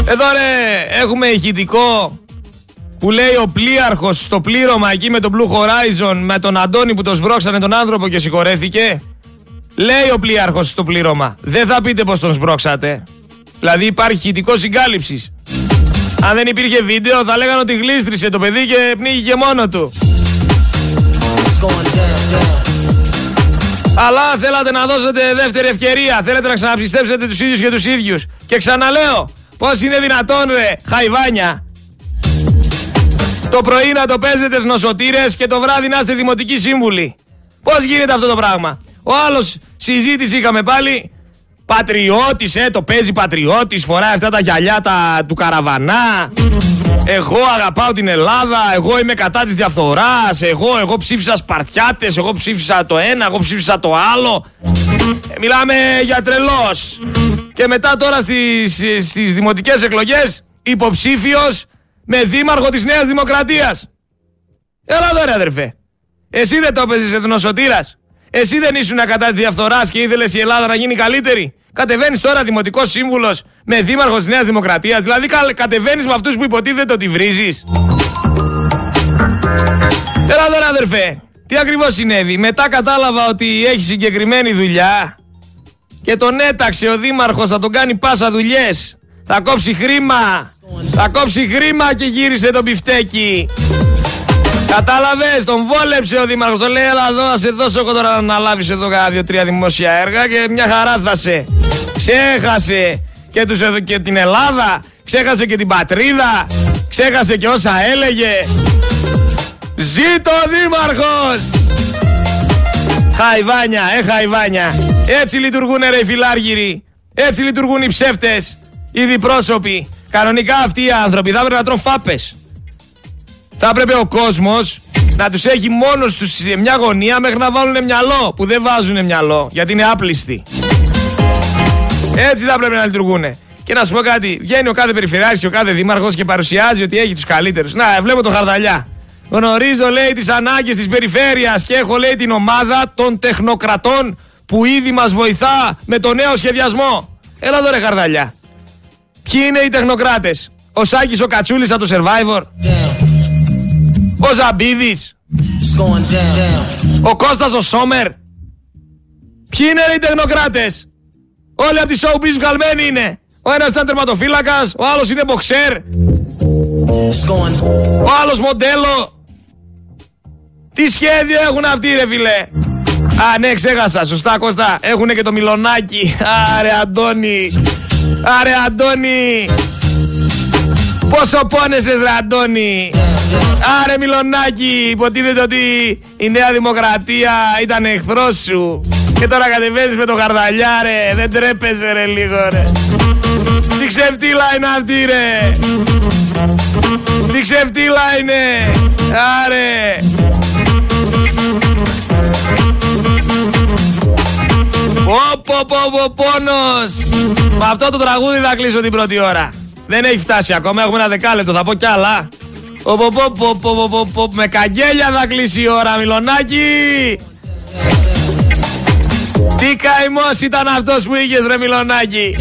Εδώ ρε, έχουμε ηχητικό που λέει ο πλοίαρχος στο πλήρωμα εκεί με τον Blue Horizon με τον Αντώνη που το σβρώξανε τον άνθρωπο και συγχωρέθηκε. Λέει ο πλοίαρχος στο πλήρωμα. Δεν θα πείτε πως τον σβρώξατε. Δηλαδή υπάρχει ηχητικός συγκάλυψης. Αν δεν υπήρχε βίντεο θα λέγανε ότι γλίστρισε το παιδί και πνίγηκε μόνο του. Αλλά θέλατε να δώσετε δεύτερη ευκαιρία. Θέλετε να ξαναψιστέψετε τους ίδιους και τους ίδιους. Και ξαναλέω, πώς είναι δυνατόν ρε, χαϊβάνια. Το πρωί να το παίζετε εθνοσωτήρες και το βράδυ να είστε δημοτικοί σύμβουλοι. Πώς γίνεται αυτό το πράγμα; Ο άλλος συζήτηση είχαμε πάλι Πατριώτης, ε, το παίζει πατριώτης, φοράει αυτά τα γυαλιά τα, του καραβανά. Εγώ αγαπάω την Ελλάδα, εγώ είμαι κατά της διαφθοράς. Εγώ, εγώ ψήφισα Σπαρτιάτες, εγώ ψήφισα το ένα, εγώ ψήφισα το άλλο. Ε, μιλάμε για τρελός. Και μετά τώρα στις, στις δημοτικές εκλογές υποψήφιος με δήμαρχο της Νέας Δημοκρατίας. Έλα εδώ ρε αδερφέ. Εσύ δεν το έπαιζες εθνοσωτήρας. Εσύ δεν ήσουν κατά της διαφθοράς και ήθελες η Ελλάδα να γίνει καλύτερη; Κατεβαίνεις τώρα δημοτικός σύμβουλος με δήμαρχος της Νέας Δημοκρατίας. Δηλαδή κατεβαίνεις με αυτούς που υποτίθεται ότι βρίζεις. Έλα τώρα αδερφέ. Τι ακριβώς συνέβη; Μετά κατάλαβα ότι έχεις συγκεκριμένη δουλειά και τον έταξε ο δήμαρχος να τον κάνει πάσα δουλειές. Θα κόψει χρήμα. Θα κόψει χρήμα και γύρισε το πιφτέκι. Κατάλαβες, τον βόλεψε ο Δήμαρχος. Τον λέει: Ελά, εδώ θα σε δώσω εγώ τώρα να λάβεις εδώ κάνα δύο-τρία δημόσια έργα και μια χαρά θα σε. Ξέχασε και, τους, και την Ελλάδα, ξέχασε και την πατρίδα, ξέχασε και όσα έλεγε. Ζήτω ο Δήμαρχος! Χαϊβάνια, ε χαϊβάνια. Έτσι λειτουργούν ρε οι φιλάργυροι. Έτσι λειτουργούν οι ψεύτες, οι διπρόσωποι. Κανονικά αυτοί οι άνθρωποι θα έπρεπε να τρώνε φάπες. Θα έπρεπε ο κόσμος να τους έχει μόνος τους σε μια γωνία μέχρι να βάλουν μυαλό. Που δεν βάζουν μυαλό γιατί είναι άπλιστοι. Έτσι θα πρέπει να λειτουργούν. Και να σου πω κάτι, βγαίνει ο κάθε περιφερειάρχης και ο κάθε δήμαρχος και παρουσιάζει ότι έχει τους καλύτερους. Να, βλέπω το χαρδαλιά. Γνωρίζω, λέει, τις ανάγκες της περιφέρειας και έχω, λέει, την ομάδα των τεχνοκρατών που ήδη μας βοηθά με το νέο σχεδιασμό. Έλα εδώ ρε χαρδαλιά. Ποιοι είναι οι τεχνοκράτες; Ο Σάκης ο Κατσούλης από το Survivor. Ο Ζαμπίδης. Ο Κώστας ο Σόμερ. Ποιοι είναι οι τεχνοκράτες; Όλοι από τη showbiz βγαλμένοι είναι. Ο ένας ήταν τερματοφύλακας, ο άλλος είναι μποξέρ. Ο άλλος μοντέλο. Τι σχέδιο έχουν αυτοί ρε φίλε; Α, ναι, ξέχασα. Σωστά, Κώστα. Έχουνε και το μιλονάκι. Άρε, Αντώνη. Άρε, Αντώνη. Πόσο πόνεσες, ρε, Αντώνη; Άρε, μιλονάκι. Υποτίθεται ότι η Νέα Δημοκρατία ήταν εχθρός σου. Και τώρα κατεβαίνεις με το χαρδαλιά, ρε. Δεν τρέπεσαι, ρε, λίγο, ρε. Τι ξεφτύλα είναι αυτή, ρε. Τι ξεφτύλα είναι. Άρε. Όπο, πω, πόνος. Με αυτό το τραγούδι θα κλείσω την πρώτη ώρα. Δεν έχει φτάσει ακόμα, έχουμε ένα δεκάλεπτο, θα πω κι άλλα. Με καγγέλια θα κλείσει η ώρα, Μιλονάκι. Τι καημός ήταν αυτός που είχες ρε Μιλονάκι.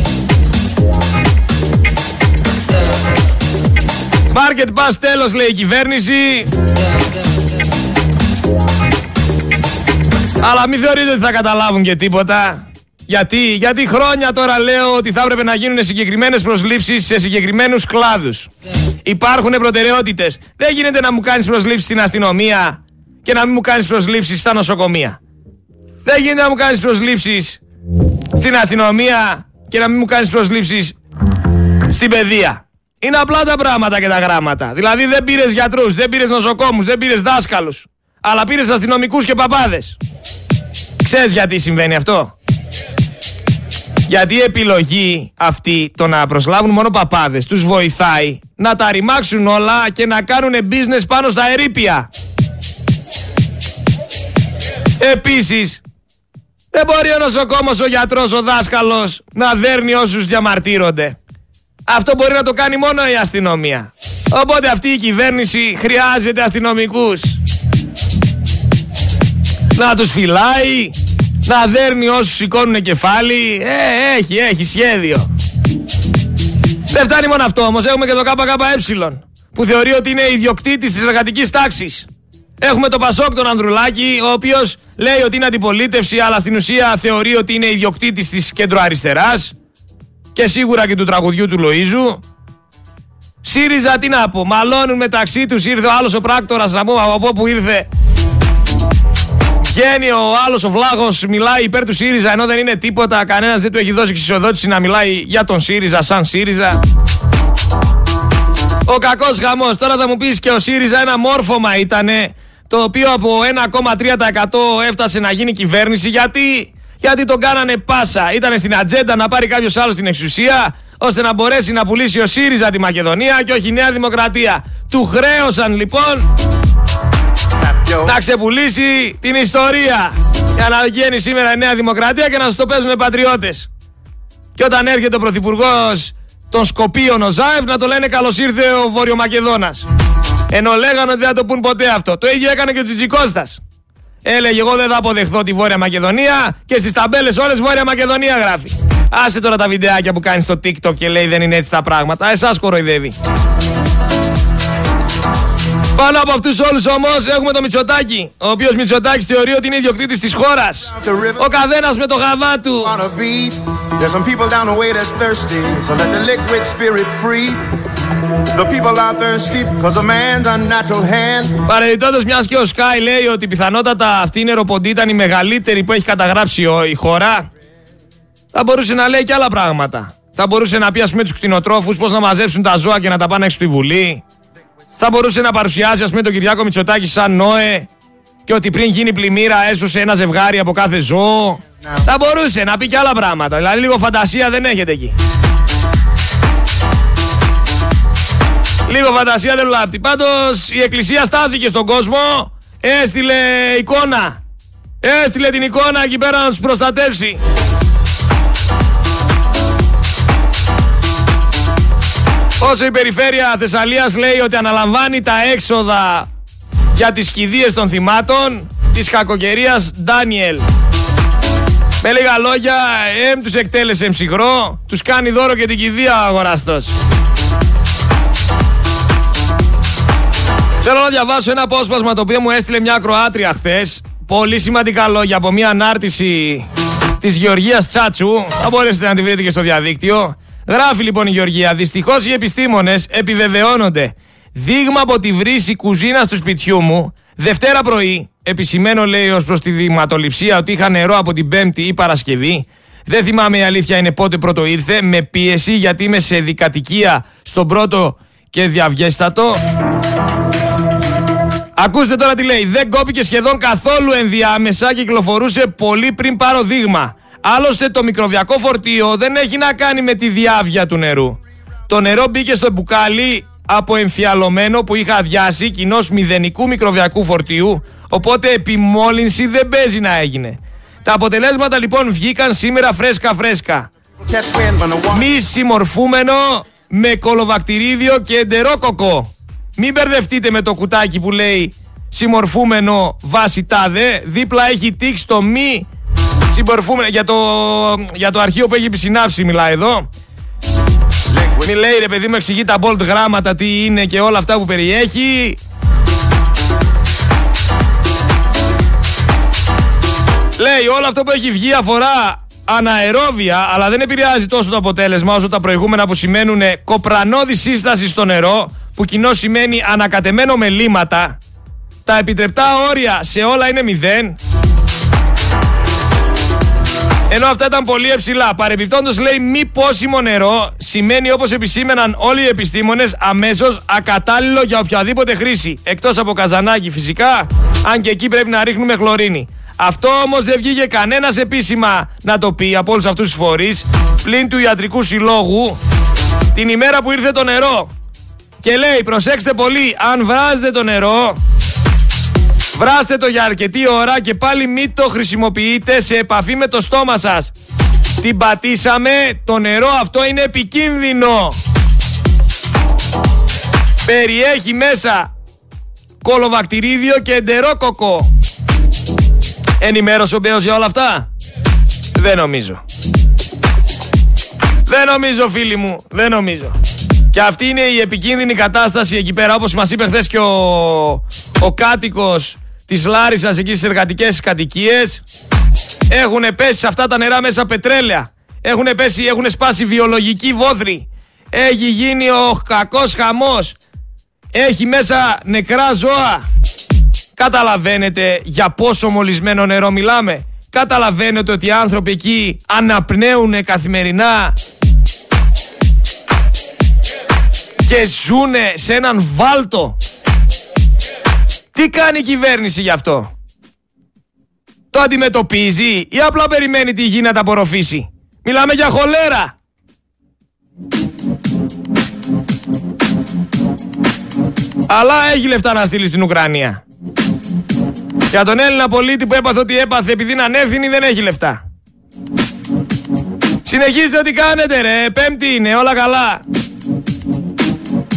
Market pass τέλος λέει η κυβέρνηση. Αλλά μην θεωρείτε ότι θα καταλάβουν και τίποτα. Γιατί, γιατί χρόνια τώρα λέω ότι θα έπρεπε να γίνουν συγκεκριμένες προσλήψεις σε συγκεκριμένους κλάδους. Υπάρχουν προτεραιότητες. Δεν γίνεται να μου κάνεις προσλήψεις στην αστυνομία και να μην μου κάνεις προσλήψεις στα νοσοκομεία. Δεν γίνεται να μου κάνεις προσλήψεις στην αστυνομία και να μην μου κάνεις προσλήψεις στην παιδεία. Είναι απλά τα πράγματα και τα γράμματα. Δηλαδή δεν πήρες γιατρούς, δεν πήρες νοσοκόμους, δεν πήρες δάσκαλους. Αλλά πήρες αστυνομικούς και παπάδες. Ξέρεις γιατί συμβαίνει αυτό; Γιατί η επιλογή αυτή το να προσλάβουν μόνο παπάδες τους βοηθάει να τα ρημάξουν όλα και να κάνουν business πάνω στα ερήπια. Επίσης, δεν μπορεί ο νοσοκόμος, ο γιατρός, ο δάσκαλος να δέρνει όσους διαμαρτύρονται. Αυτό μπορεί να το κάνει μόνο η αστυνομία. Οπότε αυτή η κυβέρνηση χρειάζεται αστυνομικούς να τους φυλάει, να δέρνει όσους σηκώνουν κεφάλι. Ε, έχει, έχει σχέδιο. Δεν φτάνει μόνο αυτό όμως, έχουμε και το ΚΚΕ που θεωρεί ότι είναι ιδιοκτήτης της εργατικής τάξης. Έχουμε το Πασόκ τον Ανδρουλάκη, ο οποίος λέει ότι είναι αντιπολίτευση, αλλά στην ουσία θεωρεί ότι είναι ιδιοκτήτης της κεντροαριστεράς και σίγουρα και του τραγουδιού του Λοΐζου. ΣΥΡΙΖΑ τι να πω, μαλώνουν μεταξύ τους, ήρθε ο άλλος ο πράκτορας να πούμε από πού ήρθε Βγαίνει ο άλλος ο Βλάχος, μιλάει υπέρ του ΣΥΡΙΖΑ ενώ δεν είναι τίποτα. Κανένας δεν του έχει δώσει εξισοδότηση να μιλάει για τον ΣΥΡΙΖΑ σαν ΣΥΡΙΖΑ. Ο κακός χαμός. Τώρα θα μου πεις και ο ΣΥΡΙΖΑ ένα μόρφωμα ήτανε. Το οποίο από 1,3% έφτασε να γίνει κυβέρνηση. Γιατί, γιατί τον κάνανε πάσα. Ήταν στην ατζέντα να πάρει κάποιος άλλος την εξουσία ώστε να μπορέσει να πουλήσει ο ΣΥΡΙΖΑ τη Μακεδονία και όχι η Νέα Δημοκρατία. Του χρέωσαν λοιπόν να ξεπουλήσει την ιστορία για να βγαίνει σήμερα η Νέα Δημοκρατία και να σας το παίζουν πατριώτες. Και όταν έρχεται ο Πρωθυπουργός των Σκοπίων ο Ζάεφ να το λένε καλώς ήρθε ο Βόρειο Μακεδόνα. Ενώ λέγανε ότι δεν θα το πούν ποτέ αυτό. Το ίδιο έκανε και ο Τζιτζικώστας. Έλεγε εγώ δεν θα αποδεχθώ τη Βόρεια Μακεδονία και στις ταμπέλες όλες Βόρεια Μακεδονία γράφει. Άσε τώρα τα βιντεάκια που κάνεις στο TikTok και λέει δεν είναι έτσι τα πράγματα. Εσάς κοροϊδεύει. Πάνω από αυτούς όλους όμως έχουμε το Μητσοτάκι. Ο οποίος Μητσοτάκης θεωρεί ότι είναι ιδιοκτήτης της χώρας. Ο καθένας με το γαβά του. Παρεμπιπτόντως, μιας και ο Σκάι λέει ότι πιθανότατα αυτή η νεροποντή ήταν η μεγαλύτερη που έχει καταγράψει η χώρα, θα μπορούσε να λέει και άλλα πράγματα. Θα μπορούσε να πει, ας πούμε, τους κτηνοτρόφους πώς να μαζέψουν τα ζώα και να τα πάνε έξω στη Βουλή. Θα μπορούσε να παρουσιάσει, ας πούμε, τον Κυριάκο Μητσοτάκη σαν Νόε και ότι πριν γίνει πλημμύρα έσωσε ένα ζευγάρι από κάθε ζώο. Θα μπορούσε να πει και άλλα πράγματα. Δηλαδή, λίγο φαντασία δεν έχετε εκεί. Λίγο φαντασία δεν λάπτει. Πάντως η Εκκλησία στάθηκε στον κόσμο, έστειλε εικόνα. Έστειλε την εικόνα εκεί πέρα να τους προστατεύσει. Όσο η περιφέρεια Θεσσαλίας λέει ότι αναλαμβάνει τα έξοδα για τις κηδείες των θυμάτων της κακοκαιρίας Ντάνιελ. Με λίγα λόγια, εμ τους εκτέλεσε ψυχρό, τους κάνει δώρο και την κηδεία ο αγοράστος. Θέλω να διαβάσω ένα απόσπασμα το οποίο μου έστειλε μια Κροάτρια χθες. Πολύ σημαντικά λόγια από μια ανάρτηση της Γεωργίας Τσάτσου. Θα μπορέσετε να τη βρείτε και στο διαδίκτυο. Γράφει λοιπόν η Γεωργία, δυστυχώς οι επιστήμονες επιβεβαιώνονται. Δείγμα από τη βρύση κουζίνα του σπιτιού μου, Δευτέρα πρωί, επισημένω λέει ως προς τη δειγματοληψία ότι είχα νερό από την Πέμπτη ή Παρασκευή. Δεν θυμάμαι η αλήθεια είναι πότε πρώτο ήρθε, με πίεση γιατί είμαι σε δικατικία στον πρώτο και διαβιέστατο. Ακούστε τώρα τι λέει. Δεν κόπηκε σχεδόν καθόλου ενδιάμεσα, κυκλοφορούσε πολύ πριν πάρω δείγμα. Άλλωστε το μικροβιακό φορτίο δεν έχει να κάνει με τη διάβια του νερού. Το νερό μπήκε στο μπουκάλι από εμφιαλωμένο που είχα αδειάσει κοινώ μηδενικού μικροβιακού φορτίου, οπότε επιμόλυνση δεν παίζει να έγινε. Τα αποτελέσματα λοιπόν βγήκαν σήμερα φρέσκα φρέσκα. Μη συμμορφούμενο με κολοβακτηρίδιο και εντερόκοκο. Μην μπερδευτείτε με το κουτάκι που λέει συμμορφούμενο βάση τάδε. Δίπλα έχει τύξει το μη συμπορφούμενο. Για το, για το αρχείο που έχει επισυνάψει μιλάει εδώ. Μη λέει ρε παιδί μου εξηγεί τα bold γράμματα τι είναι και όλα αυτά που περιέχει. Λέει όλο αυτό που έχει βγει αφορά αναερόβια, αλλά δεν επηρεάζει τόσο το αποτέλεσμα όσο τα προηγούμενα που σημαίνουν κοπρανώδη σύσταση στο νερό, που κοινό σημαίνει ανακατεμένο με λίματα. Τα επιτρεπτά όρια σε όλα είναι μηδέν. Ενώ αυτά ήταν πολύ υψηλά. Παρεμπιπτόντως λέει μη πόσιμο νερό σημαίνει όπως επισήμεναν όλοι οι επιστήμονες αμέσως ακατάλληλο για οποιαδήποτε χρήση. Εκτός από καζανάκι φυσικά, αν και εκεί πρέπει να ρίχνουμε χλωρίνη. Αυτό όμως δεν βγήκε κανένας επίσημα να το πει από όλους αυτούς τους φορείς πλην του ιατρικού συλλόγου την ημέρα που ήρθε το νερό. Και λέει προσέξτε πολύ, αν βράζετε το νερό Βράστε το για αρκετή ώρα και πάλι μην το χρησιμοποιείτε σε επαφή με το στόμα σας. Την πατήσαμε, το νερό αυτό είναι επικίνδυνο. Περιέχει μέσα κολοβακτηρίδιο και εντερόκοκο. Ενημέρωσε ο Μπέος για όλα αυτά; Δεν νομίζω. Δεν νομίζω φίλοι μου, δεν νομίζω. Και αυτή είναι η επικίνδυνη κατάσταση εκεί πέρα όπως μας είπε χθες και ο, ο κάτοικος Της Λάρισας εκεί στις εργατικές κατοικίες. Έχουν πέσει σε αυτά τα νερά μέσα πετρέλαια. Έχουν πέσει, έχουν σπάσει βιολογικοί βόδροι. Έχει γίνει ο κακός χαμός. Έχει μέσα νεκρά ζώα. Καταλαβαίνετε για πόσο μολυσμένο νερό μιλάμε. Καταλαβαίνετε ότι οι άνθρωποι εκεί αναπνέουν καθημερινά και ζούνε σε έναν βάλτο τι κάνει η κυβέρνηση γι' αυτό; Το αντιμετωπίζει ή απλά περιμένει τη γη να τα απορροφήσει; Μιλάμε για χολέρα. Αλλά έχει λεφτά να στείλει στην Ουκρανία. Για τον Έλληνα πολίτη που έπαθε ότι έπαθε επειδή είναι ανεύθυνη δεν έχει λεφτά. Συνεχίζετε ό,τι κάνετε ρε, πέμπτη είναι, όλα καλά.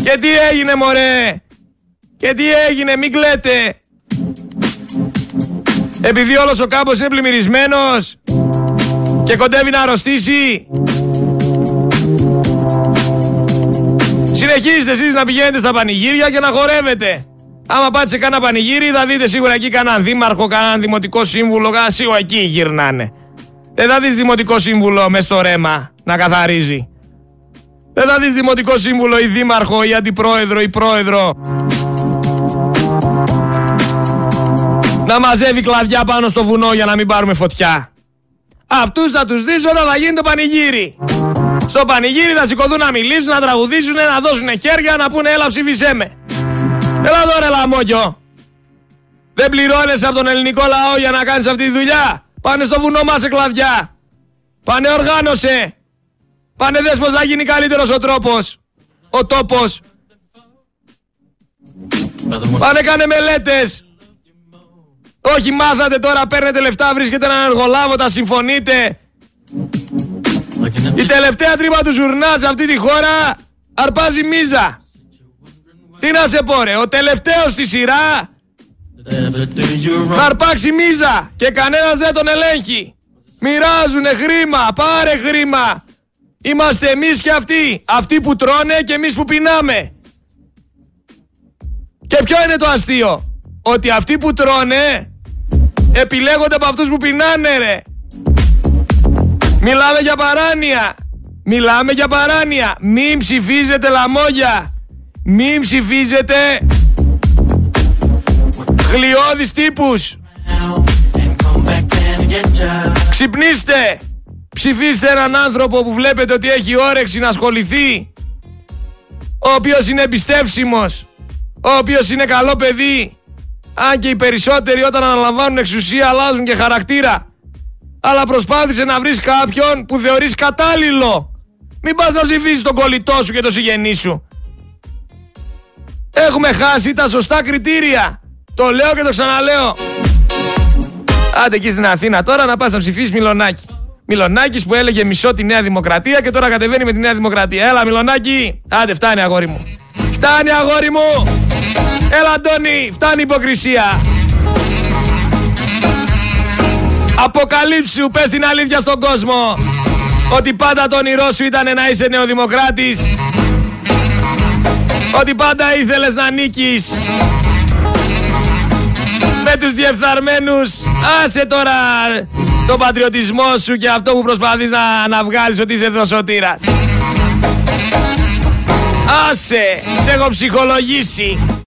Και τι έγινε μωρέ, και τι έγινε, μην κλαίτε. Επειδή όλος ο κάμπος είναι πλημμυρισμένος και κοντεύει να αρρωστήσει. Συνεχίζετε εσείς να πηγαίνετε στα πανηγύρια και να χορεύετε. Άμα πάτε σε κάνα πανηγύρι θα δείτε σίγουρα εκεί κανέναν δήμαρχο, κανέναν δημοτικό σύμβουλο, σίγουρα εκεί γυρνάνε. Δεν θα δεις δημοτικό σύμβουλο μες στο ρέμα να καθαρίζει. Δεν θα δεις δημοτικό σύμβουλο ή δήμαρχο ή αντιπρόεδρο ή πρόεδρο να μαζεύει κλαδιά πάνω στο βουνό για να μην πάρουμε φωτιά. Αυτούς θα τους δεις όταν θα γίνει το πανηγύρι. Στο πανηγύρι θα σηκωθούν να μιλήσουν, να τραγουδήσουν, να δώσουν χέρια, να πούνε έλα ψηφίσέ με. Έλα εδώ ρε λαμόγιο. Δεν πληρώνεσαι από τον ελληνικό λαό για να κάνεις αυτή τη δουλειά. Πάνε στο βουνό μας σε κλαδιά. Πάνε οργάνωσε. Πάνε δες πως θα γίνει καλύτερος ο τρόπος. Ο τόπος. Πάνε κάνε μελέτες. Όχι μάθατε τώρα, παίρνετε λεφτά, βρίσκετε έναν εργολάβο, τα συμφωνείτε. Η τελευταία τρύπα του ζουρνά σε αυτή τη χώρα αρπάζει μίζα. Τι να σε πω ρε, ο τελευταίος στη σειρά θα αρπάξει μίζα και κανένας δεν τον ελέγχει. Μοιράζουνε χρήμα, πάρε χρήμα. Είμαστε εμείς και αυτοί. Αυτοί που τρώνε και εμείς που πεινάμε. Και ποιο είναι το αστείο; Ότι αυτοί που τρώνε επιλέγονται από αυτούς που πεινάνε ρε. Μιλάμε για παράνοια. Μιλάμε για παράνοια. Μην ψηφίζετε λαμόγια. Μην ψηφίζετε γλιώδεις τύπους. Ξυπνήστε. Ψηφίστε έναν άνθρωπο που βλέπετε ότι έχει όρεξη να ασχοληθεί. Ο οποίος είναι εμπιστεύσιμος. Ο οποίος είναι καλό παιδί. Αν και οι περισσότεροι όταν αναλαμβάνουν εξουσία αλλάζουν και χαρακτήρα. Αλλά προσπάθησε να βρεις κάποιον που θεωρείς κατάλληλο. Μην πας να ψηφίσεις τον κολλητό σου και το συγγενή σου. Έχουμε χάσει τα σωστά κριτήρια. Το λέω και το ξαναλέω. Άντε εκεί στην Αθήνα τώρα να πας να ψηφίσεις Μιλονάκι. Μιλονάκης που έλεγε μισό τη Νέα Δημοκρατία και τώρα κατεβαίνει με τη Νέα Δημοκρατία. Έλα Μιλονάκι. Άντε φτάνει αγόρι μου. Φτάνει αγόρι μου. Έλα Αντώνη. Φτάνει υποκρισία. Αποκαλύψου, πες την αλήθεια στον κόσμο. Ότι πάντα το όνειρό σου ήταν να είσαι νεοδημοκράτης. Ότι πάντα ήθελες να νίκεις. Με τους διεφθαρμένους. Άσε τώρα τον πατριωτισμό σου και αυτό που προσπαθείς να, να βγάλεις ότι είσαι δοσοτήρας. Άσε, σε έχω ψυχολογήσει.